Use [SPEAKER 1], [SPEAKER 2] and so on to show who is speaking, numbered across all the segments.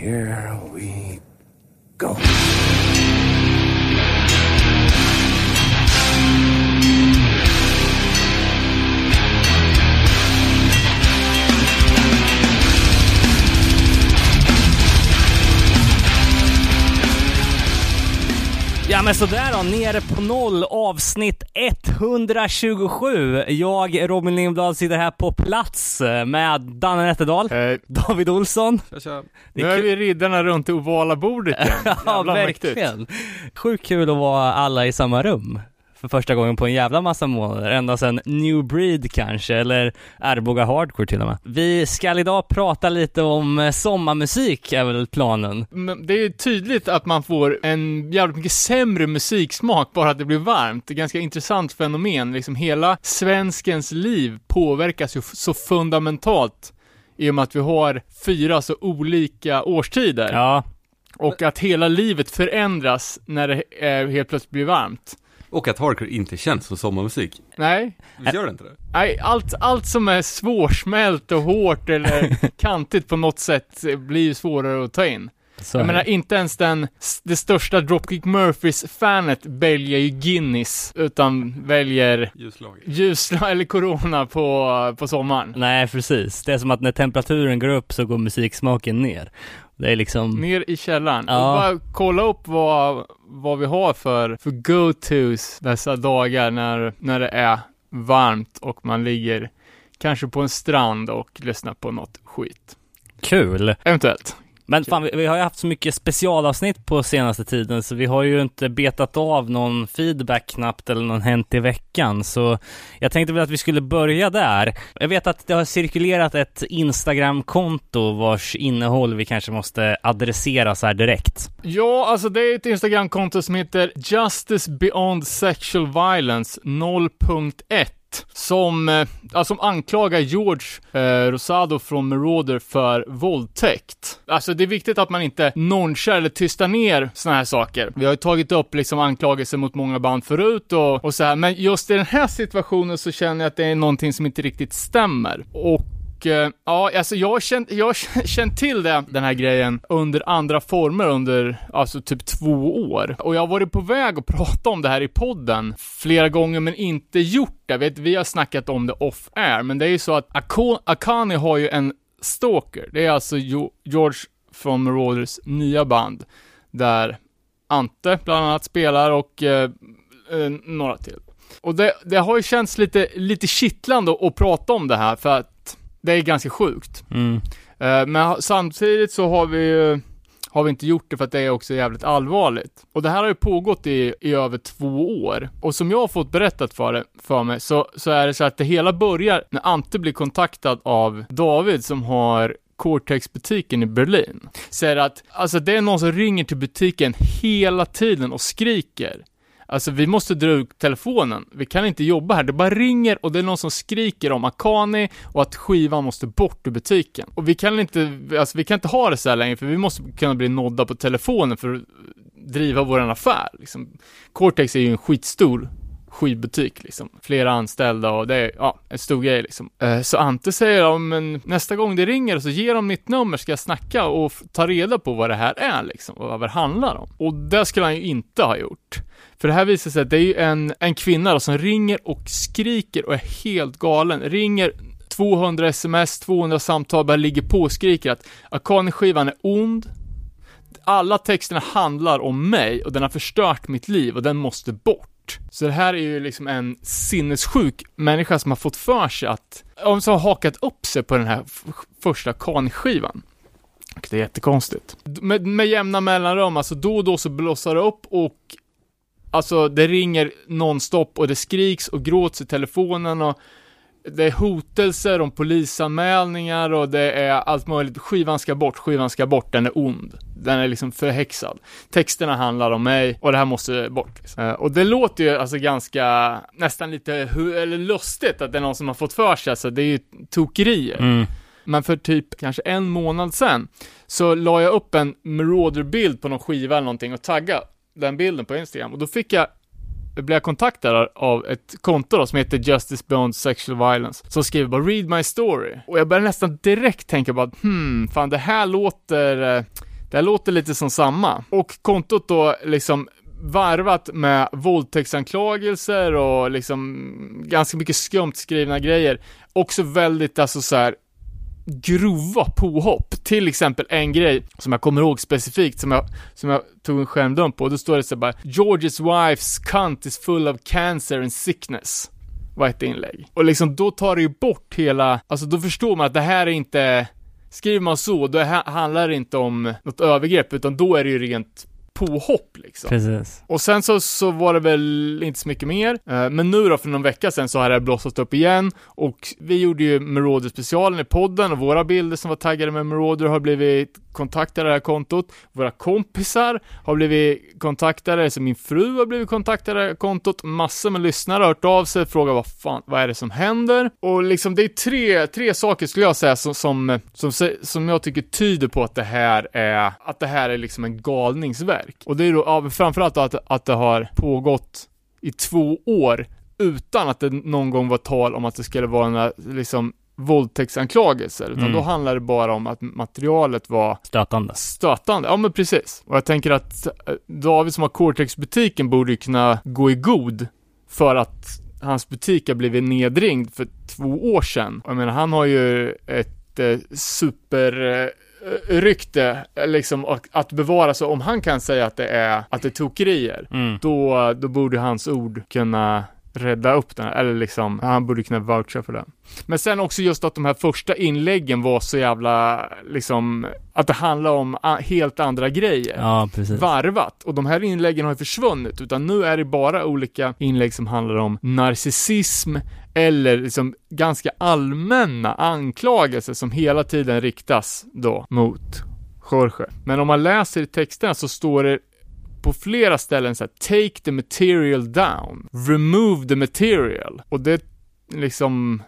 [SPEAKER 1] here we go.
[SPEAKER 2] Men sådär då, nere på noll, avsnitt 127. Jag, Robin Lindblad, sitter här på plats med Danne Nätterdal,
[SPEAKER 3] Eh,
[SPEAKER 2] David Olsson.
[SPEAKER 3] tja, tja. Nu
[SPEAKER 2] är
[SPEAKER 3] är vi riddarna runt det ovala bordet igen.
[SPEAKER 2] Ja,
[SPEAKER 3] mäktigt.
[SPEAKER 2] verkligen. Sjukt kul att vara alla i samma rum. För första gången på en jävla massa månader, ända sedan New Breed kanske, eller Arboga Hardcore till och med. Vi ska idag prata lite om eh, sommarmusik, är väl planen.
[SPEAKER 3] Men det är tydligt att man får en jävligt mycket sämre musiksmak bara att det blir varmt. Det är ganska intressant fenomen. Liksom hela svenskens liv påverkas ju så fundamentalt i och med att vi har fyra så olika årstider.
[SPEAKER 2] Ja,
[SPEAKER 3] Och att hela livet förändras när det eh, helt plötsligt blir varmt.
[SPEAKER 4] Och att hardcore inte känns som sommarmusik.
[SPEAKER 3] Nej,
[SPEAKER 4] Visst gör det inte det?
[SPEAKER 3] Nej, allt, allt som är svårsmält och hårt eller kantigt på något sätt blir ju svårare att ta in.
[SPEAKER 2] så
[SPEAKER 3] Jag menar, inte ens den, det största Dropkick Murphys-fanet väljer ju Guinness, utan väljer
[SPEAKER 4] Ljuslager.
[SPEAKER 3] ljusla eller Corona på, på sommaren.
[SPEAKER 2] Nej, precis. Det är som att när temperaturen går upp så går musiksmaken ner. Det är liksom...
[SPEAKER 3] Ner i källaren.
[SPEAKER 2] Ja.
[SPEAKER 3] Och bara kolla upp vad, vad vi har för, för go-tos dessa dagar när, när det är varmt och man ligger kanske på en strand och lyssnar på något skit.
[SPEAKER 2] Kul!
[SPEAKER 3] Eventuellt.
[SPEAKER 2] Men fan, vi, vi har ju haft så mycket specialavsnitt på senaste tiden så vi har ju inte betat av någon feedback knappt eller någon hänt i veckan så jag tänkte väl att vi skulle börja där. Jag vet att det har cirkulerat ett Instagram-konto vars innehåll vi kanske måste adressera så här direkt.
[SPEAKER 3] Ja, alltså det är ett Instagramkonto som heter Justice Beyond Sexual Violence 0.1 som, eh, ja, som anklagar George eh, Rosado från Marauder för våldtäkt. Alltså det är viktigt att man inte nonchar eller tystar ner såna här saker. Vi har ju tagit upp liksom anklagelser mot många band förut och, och så här, men just i den här situationen så känner jag att det är någonting som inte riktigt stämmer. Och och eh, ja, alltså jag har känt, jag känt till det, den här grejen under andra former under, alltså typ två år. Och jag har varit på väg att prata om det här i podden flera gånger men inte gjort det. Vet, vi har snackat om det off-air, men det är ju så att Akani har ju en stalker. Det är alltså jo, George från Marauders nya band, där Ante bland annat spelar och eh, eh några till. Och det, det har ju känts lite, lite kittlande att prata om det här för att det är ganska sjukt.
[SPEAKER 2] Mm.
[SPEAKER 3] Eh, Men samtidigt så har vi ju har vi inte gjort det för att det är också jävligt allvarligt. Och det här har ju pågått i, i över två år. Och som jag har fått berättat för, det, för mig så, så är det så att det hela börjar när Ante blir kontaktad av David som har Cortex-butiken i Berlin. Säger att, alltså det är någon som ringer till butiken hela tiden och skriker. Alltså vi måste dra ut telefonen, vi kan inte jobba här, det bara ringer och det är någon som skriker om Akani och att skivan måste bort ur butiken. Och vi kan inte, alltså vi kan inte ha det så här längre för vi måste kunna bli nådda på telefonen för att driva våran affär liksom. Cortex är ju en skitstor skivbutik liksom. Flera anställda och det är, ja, en stor grej liksom. Eh, så Ante säger, ja men nästa gång det ringer så ger de mitt nummer, ska jag snacka och ta reda på vad det här är liksom, och vad det handlar om. Och det skulle han ju inte ha gjort. För det här visar sig att det är ju en, en kvinna då som ringer och skriker och är helt galen. Ringer 200 sms, 200 samtal, bara ligger på och skriker att Akane-skivan är ond, alla texterna handlar om mig och den har förstört mitt liv och den måste bort. Så det här är ju liksom en sinnessjuk människa som har fått för sig att, ja, som har hakat upp sig på den här första Kanye-skivan. Och det är jättekonstigt. Med, med jämna mellanrum, alltså då och då så blossar det upp och Alltså det ringer nonstop och det skriks och gråts i telefonen och det är hotelser om polisanmälningar och det är allt möjligt. Skivan ska bort, skivan ska bort, den är ond. Den är liksom förhäxad. Texterna handlar om mig och det här måste bort. Liksom. Eh, Och det låter ju alltså ganska, nästan lite eller lustigt att det är någon som har fått för sig, alltså det är ju tokerier.
[SPEAKER 2] Mm.
[SPEAKER 3] Men för typ kanske en månad sen så la jag upp en Marauder-bild på någon skiva eller någonting och taggade den bilden på Instagram och då fick jag blev jag kontaktad av ett konto då, som heter Justice Beyond Sexual Violence, som skriver bara 'Read my story' och jag började nästan direkt tänka bara hmm, fan det här låter, eh, Det här låter lite som samma. Och kontot då liksom varvat med våldtäktsanklagelser och liksom ganska mycket skumt skrivna grejer. Också väldigt alltså så här grova påhopp. Till exempel en grej som jag kommer ihåg specifikt som jag, som jag tog en skärmdump på. Då står det så bara Georges wife's cunt is full of cancer and sickness. Var ett inlägg. Och liksom då tar det ju bort hela, alltså då förstår man att det här är inte Skriver man så, då handlar det inte om något övergrepp, utan då är det ju rent påhopp liksom.
[SPEAKER 2] Precis.
[SPEAKER 3] Och sen så, så var det väl inte så mycket mer. Eh, men nu då för någon vecka sen så har det blossat upp igen och vi gjorde ju Marauder specialen i podden och våra bilder som var taggade med Marauder har blivit kontaktade det här kontot. Våra kompisar har blivit kontaktade, så min fru har blivit kontaktade det här kontot. Massor med lyssnare har hört av sig, frågat vad fan, vad är det som händer? Och liksom det är tre, tre saker skulle jag säga som, som, som, som jag tycker tyder på att det här är, att det här är liksom en galningsverk. Och det är då ja, framförallt att, att det har pågått i två år utan att det någon gång var tal om att det skulle vara en liksom våldtäktsanklagelser, utan mm. då handlar det bara om att materialet var
[SPEAKER 2] stötande.
[SPEAKER 3] Stötande, ja men precis. Och jag tänker att eh, David som har Cortex-butiken borde ju kunna gå i god för att hans butik har blivit nedringd för två år sedan. Jag menar, han har ju ett eh, super eh, rykte, liksom att bevara så om han kan säga att det är, att det är tokerier, mm. då, då borde hans ord kunna rädda upp den, eller liksom, han borde kunna voucha för det. Men sen också just att de här första inläggen var så jävla, liksom, att det handlar om helt andra grejer.
[SPEAKER 2] Ja, precis.
[SPEAKER 3] Varvat. Och de här inläggen har ju försvunnit, utan nu är det bara olika inlägg som handlar om narcissism, eller liksom ganska allmänna anklagelser som hela tiden riktas då mot Jorge. Men om man läser i texterna så står det på flera ställen så här, take the material down, remove the material. Och det liksom,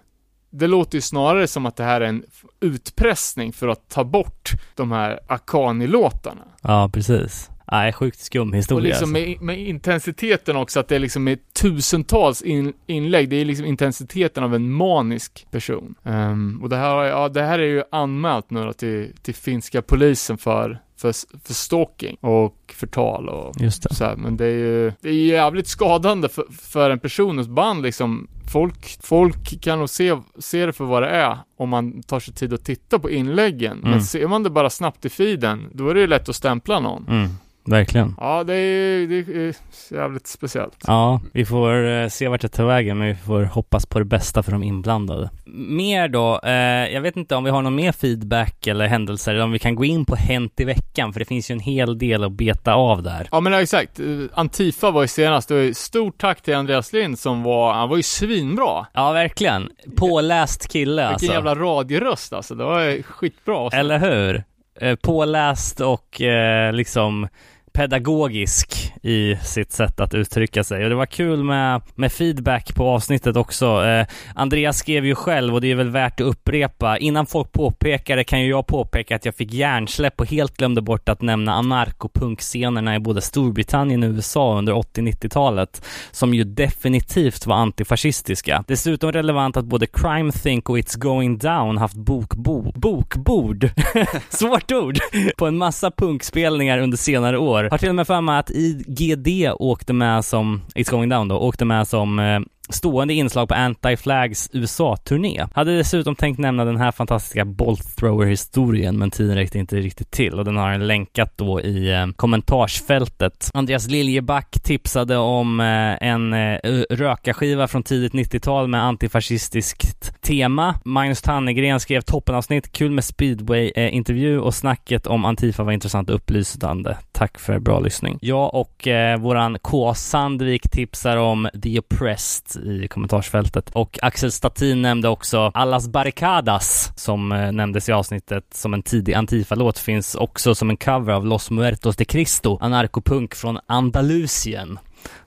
[SPEAKER 3] det låter ju snarare som att det här är en utpressning för att ta bort de här Akani-låtarna.
[SPEAKER 2] Ja, precis. Nej, sjukt skum historia.
[SPEAKER 3] Och liksom alltså. med, med, intensiteten också, att det är liksom med tusentals in, inlägg, det är liksom intensiteten av en manisk person. Um, och det här, ja, det här är ju anmält nu då till, till finska polisen för för, för stalking och förtal och
[SPEAKER 2] Just det.
[SPEAKER 3] så här. Men det är ju, det är jävligt skadande för, för en personens band liksom. Folk, folk kan nog se, se det för vad det är om man tar sig tid att titta på inläggen. Mm. Men ser man det bara snabbt i feeden, då är det ju lätt att stämpla någon.
[SPEAKER 2] Mm. Verkligen.
[SPEAKER 3] Ja, det är, det är jävligt speciellt.
[SPEAKER 2] Ja, vi får eh, se vart det tar vägen, men vi får hoppas på det bästa för de inblandade. Mer då, eh, jag vet inte om vi har någon mer feedback eller händelser, eller om vi kan gå in på Hänt i veckan, för det finns ju en hel del att beta av där.
[SPEAKER 3] Ja, men exakt. Antifa var ju senast, var stort tack till Andreas Lind som var, han var ju svinbra.
[SPEAKER 2] Ja, verkligen. Påläst kille Vilken alltså.
[SPEAKER 3] Vilken jävla radioröst alltså, det var skitbra. Alltså.
[SPEAKER 2] Eller hur? Eh, påläst och eh, liksom pedagogisk i sitt sätt att uttrycka sig. Och det var kul med, med feedback på avsnittet också. Eh, Andreas skrev ju själv, och det är väl värt att upprepa, innan folk påpekar det kan ju jag påpeka att jag fick hjärnsläpp och helt glömde bort att nämna anarkopunkscenerna i både Storbritannien och USA under 80-90-talet, som ju definitivt var antifascistiska. Dessutom relevant att både Crime Think och It's Going Down haft bokbo bokbord, svårt ord, på en massa punkspelningar under senare år har till och med för mig att IGD åkte med som, It's going down då, åkte med som eh, stående inslag på Anti-Flags USA-turné. Hade dessutom tänkt nämna den här fantastiska Bolt Thrower-historien, men tiden räckte inte riktigt till och den har han länkat då i eh, kommentarsfältet. Andreas Liljeback tipsade om eh, en eh, rökarskiva från tidigt 90-tal med antifascistiskt tema. Magnus Tannegren skrev toppenavsnitt, kul med speedway-intervju eh, och snacket om Antifa var intressant och upplysande. Tack för bra lyssning. Jag och eh, våran K. Sandvik tipsar om The Oppressed i kommentarsfältet. Och Axel Statin nämnde också Allas Barricadas som eh, nämndes i avsnittet som en tidig Antifa-låt finns också som en cover av Los Muertos de Cristo, anarkopunk från Andalusien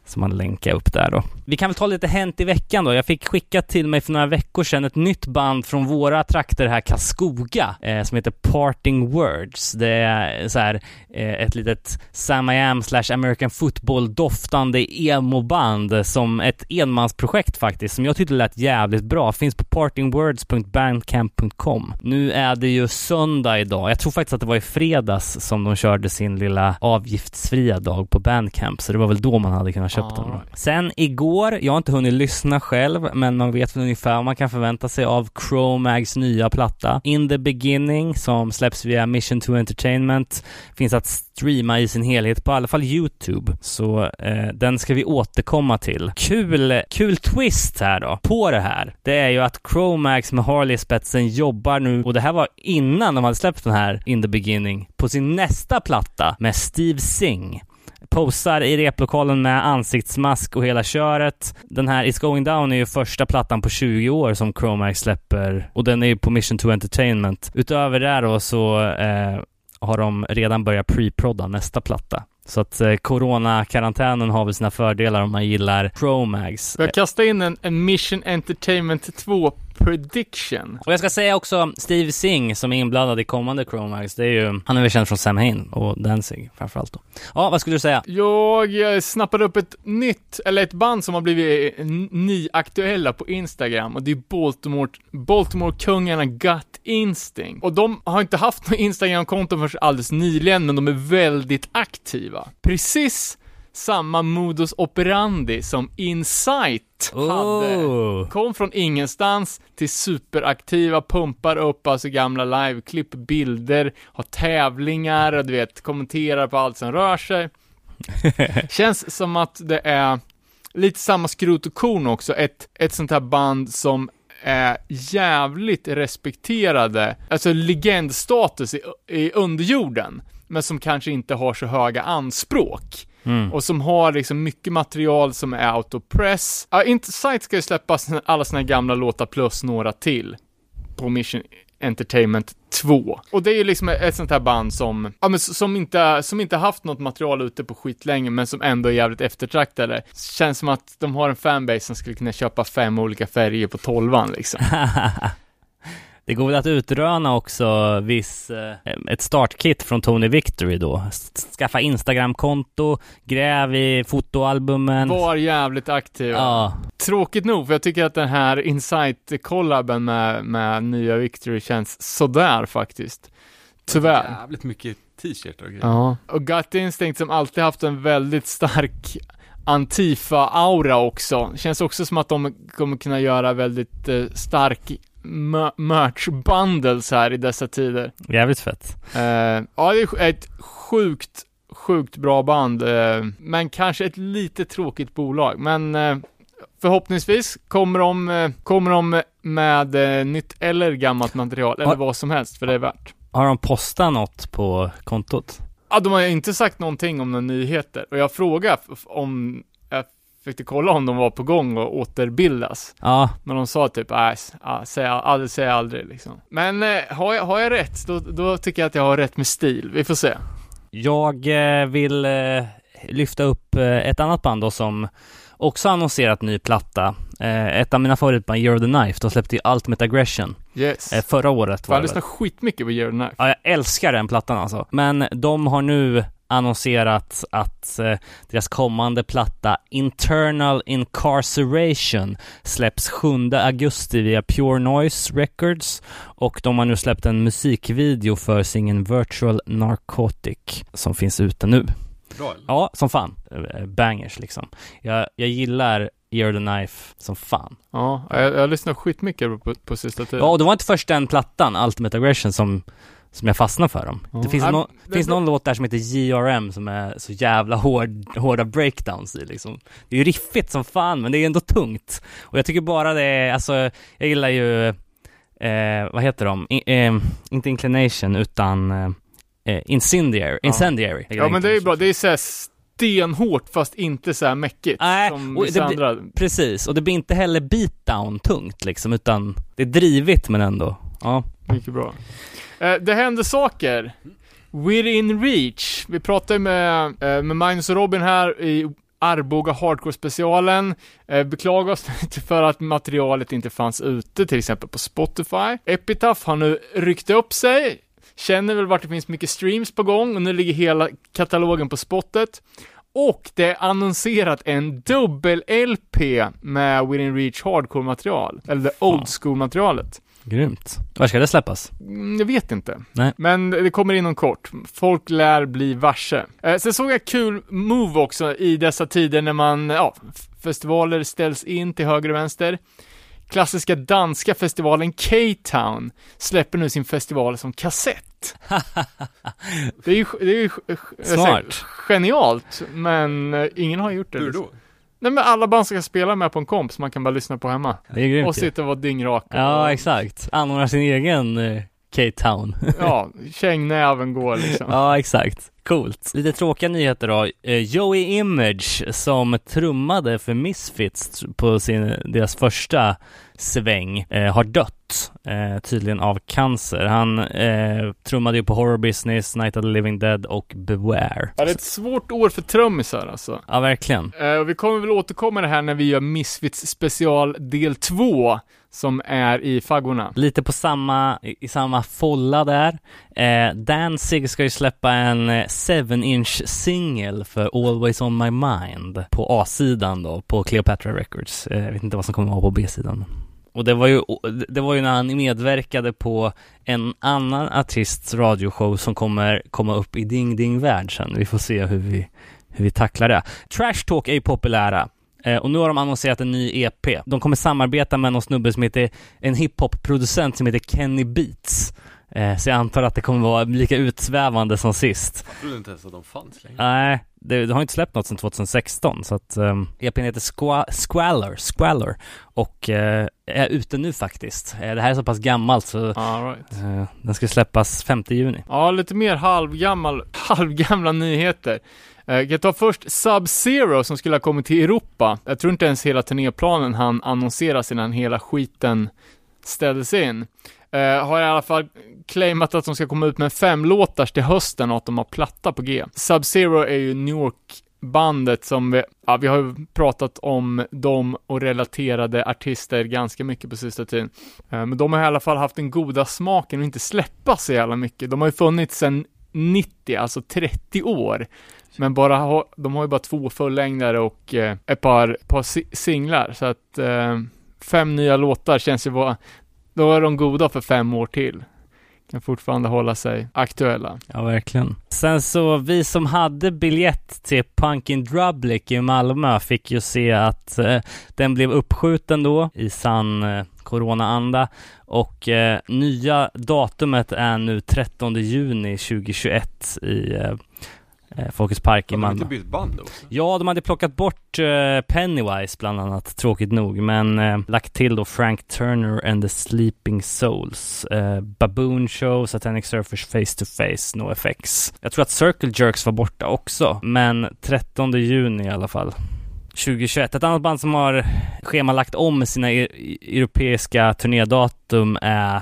[SPEAKER 2] som man länkar upp där då. Vi kan väl ta lite Hänt i veckan då. Jag fick skickat till mig för några veckor sedan ett nytt band från våra trakter här, Karlskoga, eh, som heter Parting Words. Det är så här eh, ett litet Sam I Am slash American Football doftande emo-band som ett enmansprojekt faktiskt, som jag tyckte lät jävligt bra. Finns på partingwords.bandcamp.com. Nu är det ju söndag idag. Jag tror faktiskt att det var i fredags som de körde sin lilla avgiftsfria dag på Bandcamp, så det var väl då man hade kunnat köpt den. Då. Sen igår, jag har inte hunnit lyssna själv, men man vet väl ungefär vad man kan förvänta sig av Chromags nya platta. In the beginning, som släpps via Mission to Entertainment, finns att streama i sin helhet på i alla fall YouTube. Så eh, den ska vi återkomma till. Kul, kul twist här då, på det här. Det är ju att Chromax med Harley spetsen jobbar nu, och det här var innan de hade släppt den här In the beginning, på sin nästa platta med Steve Singh posar i replokalen med ansiktsmask och hela köret. Den här It's going down är ju första plattan på 20 år som Chromax släpper och den är ju på Mission to Entertainment. Utöver det då så eh, har de redan börjat pre-prodda nästa platta. Så att eh, coronakarantänen har väl sina fördelar om man gillar Chromags.
[SPEAKER 3] Jag kastar in en, en Mission Entertainment 2 prediction.
[SPEAKER 2] Och jag ska säga också Steve Singh som är inblandad i kommande Chromags. Det är ju, han är väl känd från Sam Hain och Danzig framförallt då. Ja, vad skulle du säga?
[SPEAKER 3] Jag snappade upp ett nytt, eller ett band som har blivit nyaktuella på Instagram och det är Baltimore, Baltimore-kungarna Gut Instinct. Och de har inte haft något Instagram-konto förrän alldeles nyligen, men de är väldigt aktiva. Precis samma modus operandi som Insight
[SPEAKER 2] Oh.
[SPEAKER 3] hade. Kom från ingenstans till superaktiva, pumpar upp alltså gamla liveklipp, bilder, har tävlingar och du vet, kommenterar på allt som rör sig. Känns som att det är lite samma skrot och korn också, ett, ett sånt här band som är jävligt respekterade, alltså legendstatus i, i underjorden, men som kanske inte har så höga anspråk.
[SPEAKER 2] Mm.
[SPEAKER 3] Och som har liksom mycket material som är autopress. Ja, Insight ska ju släppa alla sina gamla låtar plus några till. På Mission Entertainment 2. Och det är ju liksom ett sånt här band som, ja men som inte, som inte haft något material ute på skit länge, men som ändå är jävligt eftertraktade. Känns som att de har en fanbase som skulle kunna köpa fem olika färger på tolvan liksom.
[SPEAKER 2] Det går väl att utröna också viss, eh, ett startkit från Tony Victory då. Skaffa Instagramkonto, gräv i fotoalbumen.
[SPEAKER 3] Var jävligt aktiva.
[SPEAKER 2] Ja,
[SPEAKER 3] Tråkigt nog, för jag tycker att den här Insight-collaben med, med nya Victory känns sådär faktiskt. Tyvärr.
[SPEAKER 4] Jävligt mycket t-shirtar och grejer.
[SPEAKER 3] Ja. Och Gut Instinct som alltid haft en väldigt stark Antifa-aura också. Känns också som att de kommer kunna göra väldigt eh, stark mö- merch-bundles här i dessa tider.
[SPEAKER 2] jävligt fett.
[SPEAKER 3] Eh, ja, det är ett sjukt, sjukt bra band, eh, men kanske ett lite tråkigt bolag. Men eh, förhoppningsvis kommer de, kommer de med nytt eller gammalt material, eller
[SPEAKER 2] Ja.
[SPEAKER 3] vad som helst, för det är värt.
[SPEAKER 2] Har de postat något på kontot?
[SPEAKER 3] Ja, de har inte sagt någonting om några nyheter, och jag frågade om, jag fick kolla om de var på gång och återbildas.
[SPEAKER 2] Ja,
[SPEAKER 3] Men de sa typ, nej, ja, säg aldrig, säg aldrig liksom. Men eh, har, jag, har jag rätt, då, då tycker jag att jag har rätt med stil. Vi får se.
[SPEAKER 2] jag eh, vill eh, lyfta upp eh, ett annat band då som också annonserat ny platta. Eh, ett av mina favoritband, You're the Knife, de släppte ju Ultimate Aggression
[SPEAKER 3] Yes.
[SPEAKER 2] eh, förra året.
[SPEAKER 3] Fan,
[SPEAKER 2] Var
[SPEAKER 3] jag
[SPEAKER 2] det väl.
[SPEAKER 3] lyssnar skitmycket på Year Knife.
[SPEAKER 2] Ja, jag älskar den plattan alltså. Men de har nu annonserat att eh, deras kommande platta Internal Incarceration släpps 7 augusti via Pure Noise Records och de har nu släppt en musikvideo för singeln Virtual Narcotic som finns ute nu.
[SPEAKER 4] Bra eller?
[SPEAKER 2] Ja, som fan. Eh, Bangers liksom. Jag, jag gillar Ear the Knife som fan.
[SPEAKER 3] Ja, jag, jag lyssnar skitmycket på, på, på sista tiden.
[SPEAKER 2] Ja, och det var inte först den plattan, Ultimate Aggression, som, som jag fastnade för dem.
[SPEAKER 3] Ja.
[SPEAKER 2] Det finns,
[SPEAKER 3] Ja,
[SPEAKER 2] nå-
[SPEAKER 3] det-
[SPEAKER 2] finns
[SPEAKER 3] det-
[SPEAKER 2] någon låt där som heter JRM som är så jävla hård, hårda breakdowns i liksom. Det är ju riffigt som fan, men det är ändå tungt. Och jag tycker bara det är, alltså, jag gillar ju, eh, vad heter de? I, eh, inte Inclination, utan eh, eh, Incendiary.
[SPEAKER 3] Ja.
[SPEAKER 2] Incendiary.
[SPEAKER 3] Ja, men det är ju bra. Det är såhär stenhårt fast inte såhär mäckigt.
[SPEAKER 2] Nej,
[SPEAKER 3] som
[SPEAKER 2] och det
[SPEAKER 3] andra.
[SPEAKER 2] Precis, och det blir inte heller beatdown tungt liksom, utan det är drivigt men ändå. Ja.
[SPEAKER 3] Mycket bra. Eh, det händer saker. Within Reach. Vi pratade med, eh, med Magnus och Robin här i Arboga Hardcore-specialen. Eh, beklagar oss lite för att materialet inte fanns ute, till exempel på Spotify. Epitaph har nu ryckt upp sig, känner väl vart det finns mycket streams på gång och nu ligger hela katalogen på spottet. Och det är annonserat en dubbel-LP med Within Reach Hardcore-material, eller old school-materialet.
[SPEAKER 2] Grymt. Var ska det släppas?
[SPEAKER 3] Mm, Jag vet inte.
[SPEAKER 2] Nej.
[SPEAKER 3] Men det kommer inom kort. Folk lär bli varse. Eh, sen såg jag kul move också i dessa tider när man, ja, festivaler ställs in till höger och vänster. Klassiska danska festivalen K-Town släpper nu sin festival som kassett. det är ju, det är ju jag säger,
[SPEAKER 2] Smart.
[SPEAKER 3] genialt, men eh, ingen har gjort det.
[SPEAKER 4] Hur
[SPEAKER 3] liksom. Nej men alla band ska spela med på en komp så man kan bara lyssna på hemma.
[SPEAKER 2] Det är grymt
[SPEAKER 3] Och sitta och vara dyngrak.
[SPEAKER 2] Ja, exakt. Anordnar sin egen eh, K-Town.
[SPEAKER 3] Ja, kängnäven går liksom.
[SPEAKER 2] ja, exakt. Coolt. Lite tråkiga nyheter då. Eh, Joey Image som trummade för Misfits på sin, deras första sväng eh, har dött. Eh, tydligen av cancer. Han eh, trummade ju på Horror Business, Night of the Living Dead och Beware.
[SPEAKER 3] Ja, det är ett svårt år för trummisar alltså.
[SPEAKER 2] Ja, verkligen.
[SPEAKER 3] Eh, vi kommer väl återkomma det här när vi gör Misfits special del 2 som är i faggorna.
[SPEAKER 2] Lite på samma, i, samma folla där. Eh, Danzig ska ju släppa en 7-inch singel för Always On My Mind på A-sidan då, på Cleopatra Records. Eh, jag vet inte vad som kommer vara på B-sidan. Och det var ju, det var ju när han medverkade på en annan artists radioshow som kommer komma upp i Ding Ding Värld sen. Vi får se hur vi, hur vi tacklar det. Trash Talk är ju populära. Eh, och nu har de annonserat en ny EP. De kommer samarbeta med någon snubbe som heter, en hiphop-producent som heter Kenny Beats. Eh, så jag antar att det kommer vara lika utsvävande som sist.
[SPEAKER 4] Jag trodde inte ens att de fanns längre.
[SPEAKER 2] Nej, det, det har inte släppt något sedan 2016 så att um, EPn heter Squa- Squalor, Squalor och eh, är ute nu faktiskt. Eh, det här är så pass gammalt så
[SPEAKER 3] All right.
[SPEAKER 2] eh, den ska släppas 5 juni.
[SPEAKER 3] Ja, lite mer halvgammal, halvgamla nyheter. Jag kan ta först Sub-Zero som skulle ha kommit till Europa. Jag tror inte ens hela turnéplanen han annonseras innan hela skiten ställdes in. Uh, har i alla fall claimat att de ska komma ut med fem låtar till hösten och att de har platta på G. Sub-Zero är ju New York-bandet som vi, ja, vi har ju pratat om dem och relaterade artister ganska mycket på sista tiden. Uh, men de har i alla fall haft den goda smaken att inte släppa så jävla mycket. De har ju funnits sedan 90, alltså 30 år. Men bara ha, de har ju bara två fullängdare och eh, ett par, par si- singlar. Så att eh, fem nya låtar känns ju vara, då är de goda för fem år till. Kan fortfarande hålla sig aktuella.
[SPEAKER 2] Ja, verkligen. Sen så, vi som hade biljett till Punkin Drublic i Malmö fick ju se att eh, den blev uppskjuten då i sann eh, corona-anda och eh, nya datumet är nu 13 juni 2021 i eh, eh, Folkets Park i
[SPEAKER 4] de
[SPEAKER 2] Malmö.
[SPEAKER 4] inte bytt band också?
[SPEAKER 2] Ja, de hade plockat bort eh, Pennywise bland annat, tråkigt nog, men eh, lagt till då Frank Turner and the Sleeping Souls, eh, Baboon Show, Satanic Surfers Face to Face, NoFX. Jag tror att Circle Jerks var borta också, men 13 juni i alla fall. 2021. Ett annat band som har schemalagt om sina e- europeiska turnédatum är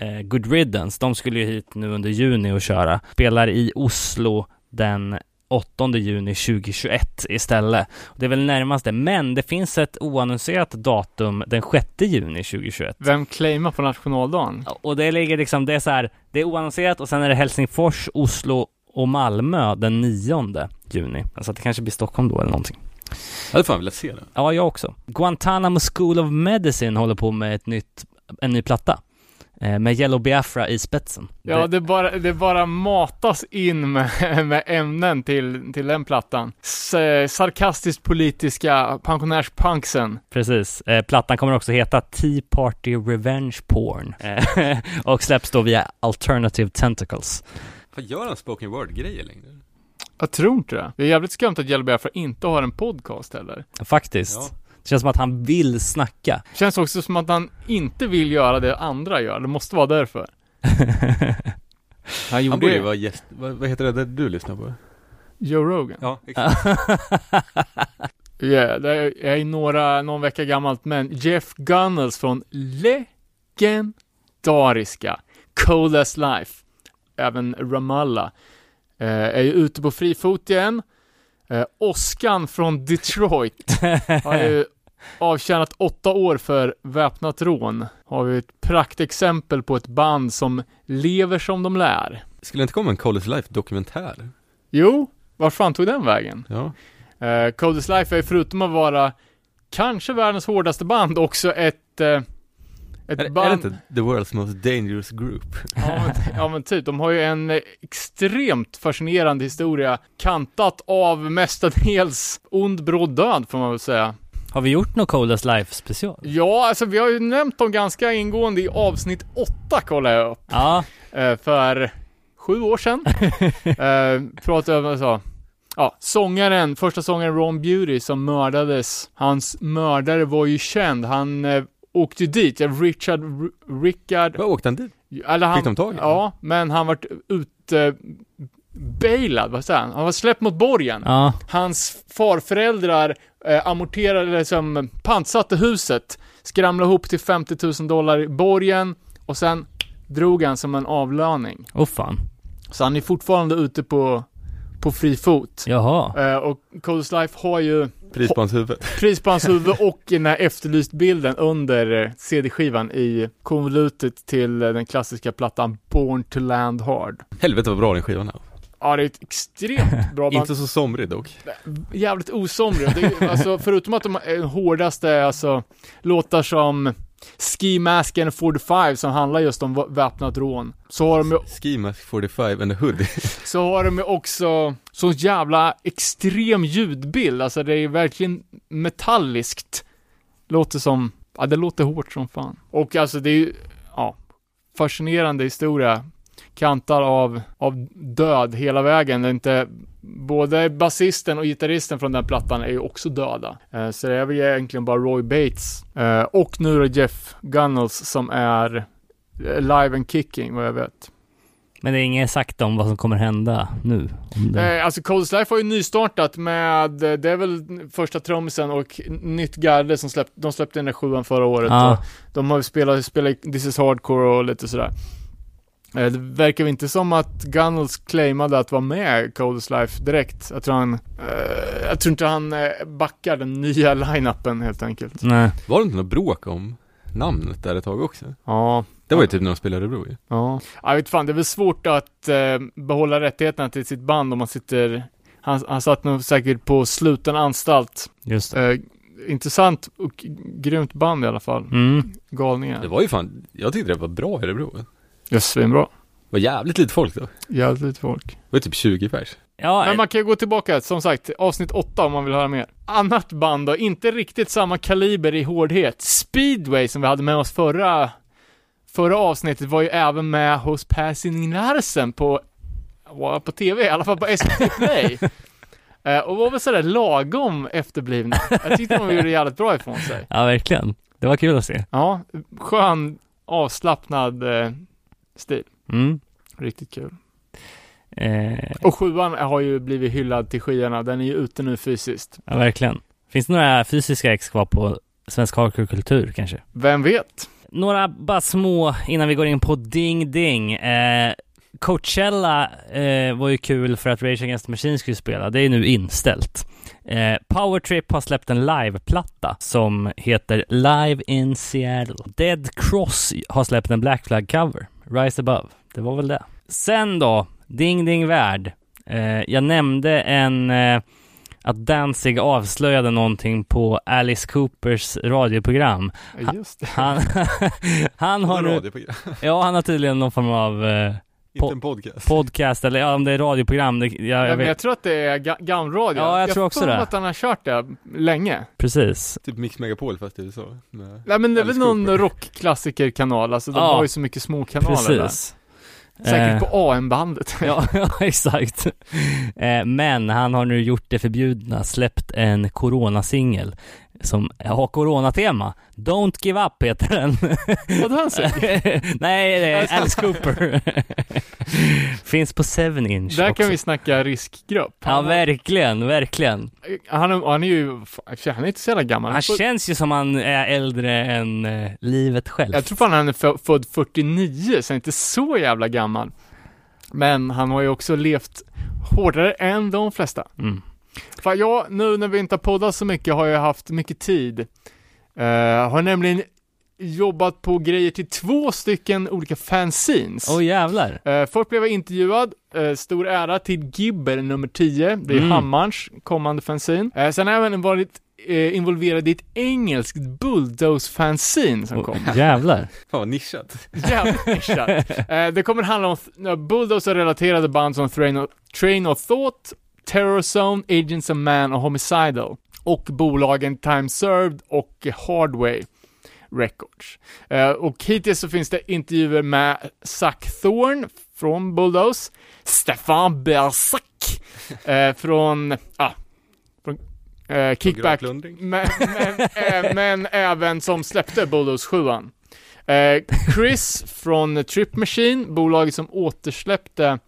[SPEAKER 2] eh, Good Riddance. De skulle ju hit nu under juni och köra. Spelar i Oslo den 8 juni 2021 istället. Det är väl närmast det, men det finns ett oannonserat datum den 6 juni 2021.
[SPEAKER 3] Vem claimar på nationaldagen?
[SPEAKER 2] Och det ligger liksom, det är så här, det är oannonserat och sen är det Helsingfors, Oslo och Malmö den 9 juni. Så att det kanske blir Stockholm då eller någonting.
[SPEAKER 4] Jag hade fan velat se det.
[SPEAKER 2] Ja, jag också. Guantanamo School of Medicine håller på med ett nytt, en ny platta. Eh, med Yellow Biafra i spetsen.
[SPEAKER 3] Ja,
[SPEAKER 2] Det-
[SPEAKER 3] det bara, det bara matas in med, med ämnen till, till den plattan. S sarkastiskt politiska pensionärspunksen.
[SPEAKER 2] Precis. Eh, plattan kommer också heta Tea Party Revenge Porn. Eh, och släpps då via Alternative Tentacles.
[SPEAKER 4] Vad gör han spoken word-grejer längre?
[SPEAKER 3] Jag tror inte det. Det är jävligt skumt att Yellow Biafra inte har en podcast heller.
[SPEAKER 2] Faktiskt.
[SPEAKER 4] Ja.
[SPEAKER 2] Det känns som att han vill snacka.
[SPEAKER 3] Känns också som att han inte vill göra det andra gör. Det måste vara därför. Han
[SPEAKER 4] Han
[SPEAKER 3] gjorde
[SPEAKER 4] borde ju vara gäst, vad, vad heter det där du lyssnar på?
[SPEAKER 3] Joe Rogan.
[SPEAKER 4] Ja, exakt.
[SPEAKER 3] Yeah, det är är några, någon vecka gammalt, men Jeff Gunnels från legendariska Cold as Life, även Ramallah, eh, är ju ute på fri fot igen. Eh, Oskan från Detroit har ju avtjänat åtta år för väpnat rån. Har vi ett praktexempel på ett band som lever som de lär.
[SPEAKER 4] Skulle det inte komma en College Life dokumentär?
[SPEAKER 3] Jo, var fan tog den vägen?
[SPEAKER 4] Ja.
[SPEAKER 3] Uh, Coldest Life är förutom att vara kanske världens hårdaste band också ett, eh, ett
[SPEAKER 4] Är,
[SPEAKER 3] band...
[SPEAKER 4] är det inte the world's most dangerous group?
[SPEAKER 3] Ja men, ja men typ, de har ju en extremt fascinerande historia kantat av mestadels ond bråd död får man väl säga.
[SPEAKER 2] Har vi gjort något Coldest Life special?
[SPEAKER 3] Ja, alltså vi har ju nämnt dem ganska ingående i avsnitt 8 kollar jag upp.
[SPEAKER 2] Ja,
[SPEAKER 3] Eh, för sju år sedan. eh, pratade om, alltså, ja, sångaren, första sångaren Ron Beauty som mördades. Hans mördare var ju känd, han eh, åkte dit, ja, Richard, R- Rickard,
[SPEAKER 4] Vad åkte han dit?
[SPEAKER 3] eller han,
[SPEAKER 4] Fick de tag i
[SPEAKER 3] Ja, men han vart ut, eh, bailad, vad säger han? Han var släppt mot borgen.
[SPEAKER 2] ja,
[SPEAKER 3] Hans farföräldrar eh, amorterade, liksom pantsatte huset, skramlade ihop till 50 000 dollar i borgen och sen drog han som en avlöning.
[SPEAKER 2] åh fan.
[SPEAKER 3] Så han är fortfarande ute på, på fri fot.
[SPEAKER 2] Jaha.
[SPEAKER 3] Eh, och Coldest Life har ju
[SPEAKER 4] Pris på hans huvud.
[SPEAKER 3] pris på hans huvud och den här efterlyst bilden under eh, CD-skivan i konvolutet till eh, den klassiska plattan Born to Land Hard.
[SPEAKER 4] Helvete vad bra den skivan är.
[SPEAKER 3] Ja, det är ett extremt bra band.
[SPEAKER 4] Inte så somrig dock.
[SPEAKER 3] jävligt osomrig. Det är, alltså, förutom att de hårdaste, alltså, låtar som Ski Mask and 45 som handlar just om väpnat rån. Så har de ju,
[SPEAKER 4] Ski Mask 45 and a hoodie.
[SPEAKER 3] så har de ju också så jävla extrem ljudbild. Alltså det är verkligen metalliskt. Låter som, ja det låter hårt som fan. Och alltså det är ju, ja, fascinerande historia. Kantar av, av död hela vägen. Det är inte, både basisten och gitarristen från den plattan är ju också döda. Eh, så det är väl egentligen bara Roy Bates eh, och nu då Jeff Gunnels som är eh, live and kicking vad jag vet.
[SPEAKER 2] Men det är inget sagt om vad som kommer hända nu. Det...
[SPEAKER 3] Eh, alltså Coldest Life har ju nystartat med, eh, det är väl första trummisen och nytt garde som släppte, de släppte den där sjuan förra året. Och de har ju spelat, spelat This is Hardcore och lite sådär. Eh, det verkar inte som att Gunnels claimade att vara med i Coldest Life direkt. Jag tror han, eh, jag tror inte han eh, backar den nya line-upen helt enkelt.
[SPEAKER 2] Nej.
[SPEAKER 4] Var det inte något bråk om namnet där ett tag också?
[SPEAKER 3] Ja.
[SPEAKER 4] Det var ju typ när de spelade Örebro ju.
[SPEAKER 3] Ja. Jag vet fan, det är väl svårt att eh, behålla rättigheterna till sitt band om man sitter, han, han satt nog säkert på sluten anstalt.
[SPEAKER 2] Just det.
[SPEAKER 3] Eh, intressant och grymt band i alla fall.
[SPEAKER 2] Mm.
[SPEAKER 3] Galningar.
[SPEAKER 4] Det var ju fan, jag tyckte det var bra i Örebro. Det
[SPEAKER 3] Ja, svinbra.
[SPEAKER 4] var jävligt lite folk då. Det
[SPEAKER 3] Jävligt lite folk.
[SPEAKER 4] var ju typ 20 pers.
[SPEAKER 2] Ja,
[SPEAKER 3] Men man kan ju gå tillbaka, som sagt, avsnitt 8 om man vill höra mer. Annat band då, inte riktigt samma kaliber i hårdhet. Speedway som vi hade med oss förra, förra avsnittet var ju även med hos Per Larsen på, var på TV, i alla fall på SVT Play. Eh, och var väl sådär lagom efterblivna. Jag tyckte de gjorde jävligt bra ifrån sig.
[SPEAKER 2] ja, verkligen. Det var kul att se.
[SPEAKER 3] Ja, skön, avslappnad eh, stil.
[SPEAKER 2] Mm.
[SPEAKER 3] Riktigt kul.
[SPEAKER 2] Eh,
[SPEAKER 3] Och sjuan har ju blivit hyllad till skyarna, den är ju ute nu fysiskt.
[SPEAKER 2] ja, verkligen. Finns det några fysiska ex kvar på svensk hardcore-kultur kanske?
[SPEAKER 3] Vem vet?
[SPEAKER 2] Några bara små innan vi går in på Ding Ding. Eh, Coachella eh, var ju kul för att Rage Against the Machine skulle spela. Det är nu inställt. Eh, Powertrip har släppt en liveplatta som heter Live in Seattle. Dead Cross har släppt en Black Flag cover. Rise Above. Det var väl det. Sen då, Ding Ding Värld. Eh, jag nämnde en eh, att Danzig avslöjade någonting på Alice Coopers radioprogram.
[SPEAKER 3] Ja, Just det.
[SPEAKER 2] Han, han har nu,
[SPEAKER 4] radioprogram.
[SPEAKER 2] ja han har tydligen någon form av eh,
[SPEAKER 4] Inte en podcast.
[SPEAKER 2] podcast eller ja, om det är radioprogram, det, jag,
[SPEAKER 3] Ja,
[SPEAKER 2] jag vet,
[SPEAKER 3] jag tror att det är ga- gamradio.
[SPEAKER 2] Ja, jag tror också det.
[SPEAKER 3] mig att han har kört det länge.
[SPEAKER 2] precis.
[SPEAKER 4] Typ Mix Megapol fast i USA. Med
[SPEAKER 3] Nej men det är väl någon rockklassikerkanal, alltså de
[SPEAKER 2] Ja.
[SPEAKER 3] har ju så mycket små kanaler
[SPEAKER 2] Precis.
[SPEAKER 3] där. Säkert
[SPEAKER 2] Eh,
[SPEAKER 3] på AM-bandet.
[SPEAKER 2] Ja, ja, exakt. Eh, men han har nu gjort det förbjudna, släppt en coronasingel som har coronatema. Don't give up heter den.
[SPEAKER 3] Vad han säger.
[SPEAKER 2] Nej, det är
[SPEAKER 3] Alltså.
[SPEAKER 2] Alice Cooper. Finns på 7 inch
[SPEAKER 3] Där
[SPEAKER 2] också.
[SPEAKER 3] kan vi snacka riskgrupp.
[SPEAKER 2] Ja,
[SPEAKER 3] Han,
[SPEAKER 2] verkligen, verkligen.
[SPEAKER 3] han, är, han är ju, han är inte så jävla gammal.
[SPEAKER 2] Han känns ju som han är äldre än eh, livet själv.
[SPEAKER 3] Jag tror fan han är fö- född 49, så han är inte så jävla gammal. Men han har ju också levt hårdare än de flesta.
[SPEAKER 2] Mm.
[SPEAKER 3] Fan, jag, nu när vi inte har poddat så mycket har jag haft mycket tid. Uh, har nämligen jobbat på grejer till två stycken olika fanzines.
[SPEAKER 2] Åh oh, jävlar.
[SPEAKER 3] Uh, först blev jag intervjuad, uh, stor ära till Gibber nummer 10, det är
[SPEAKER 2] Mm.
[SPEAKER 3] Hammars kommande fanzine. Uh, sen har jag även varit uh, involverad i ett engelskt Bulldoze-fanzine som kom.
[SPEAKER 2] Oh, jävlar.
[SPEAKER 4] Fan vad nischat.
[SPEAKER 3] Jävligt nischat. Det kommer handla om uh, Bulldozer-relaterade band som Train of, Train of Thought, Terror Zone, Agents of Man och Homicidal. Och bolagen Time Served och Hardway Records. Eh, och hittills så finns det intervjuer med Zack Thorne från Bulldoze, Stefan Bersac eh, från, ah, från eh, Kickback men, men, eh, men även som släppte Bulldoze 7 eh, Chris från Trip Machine, bolaget som återsläppte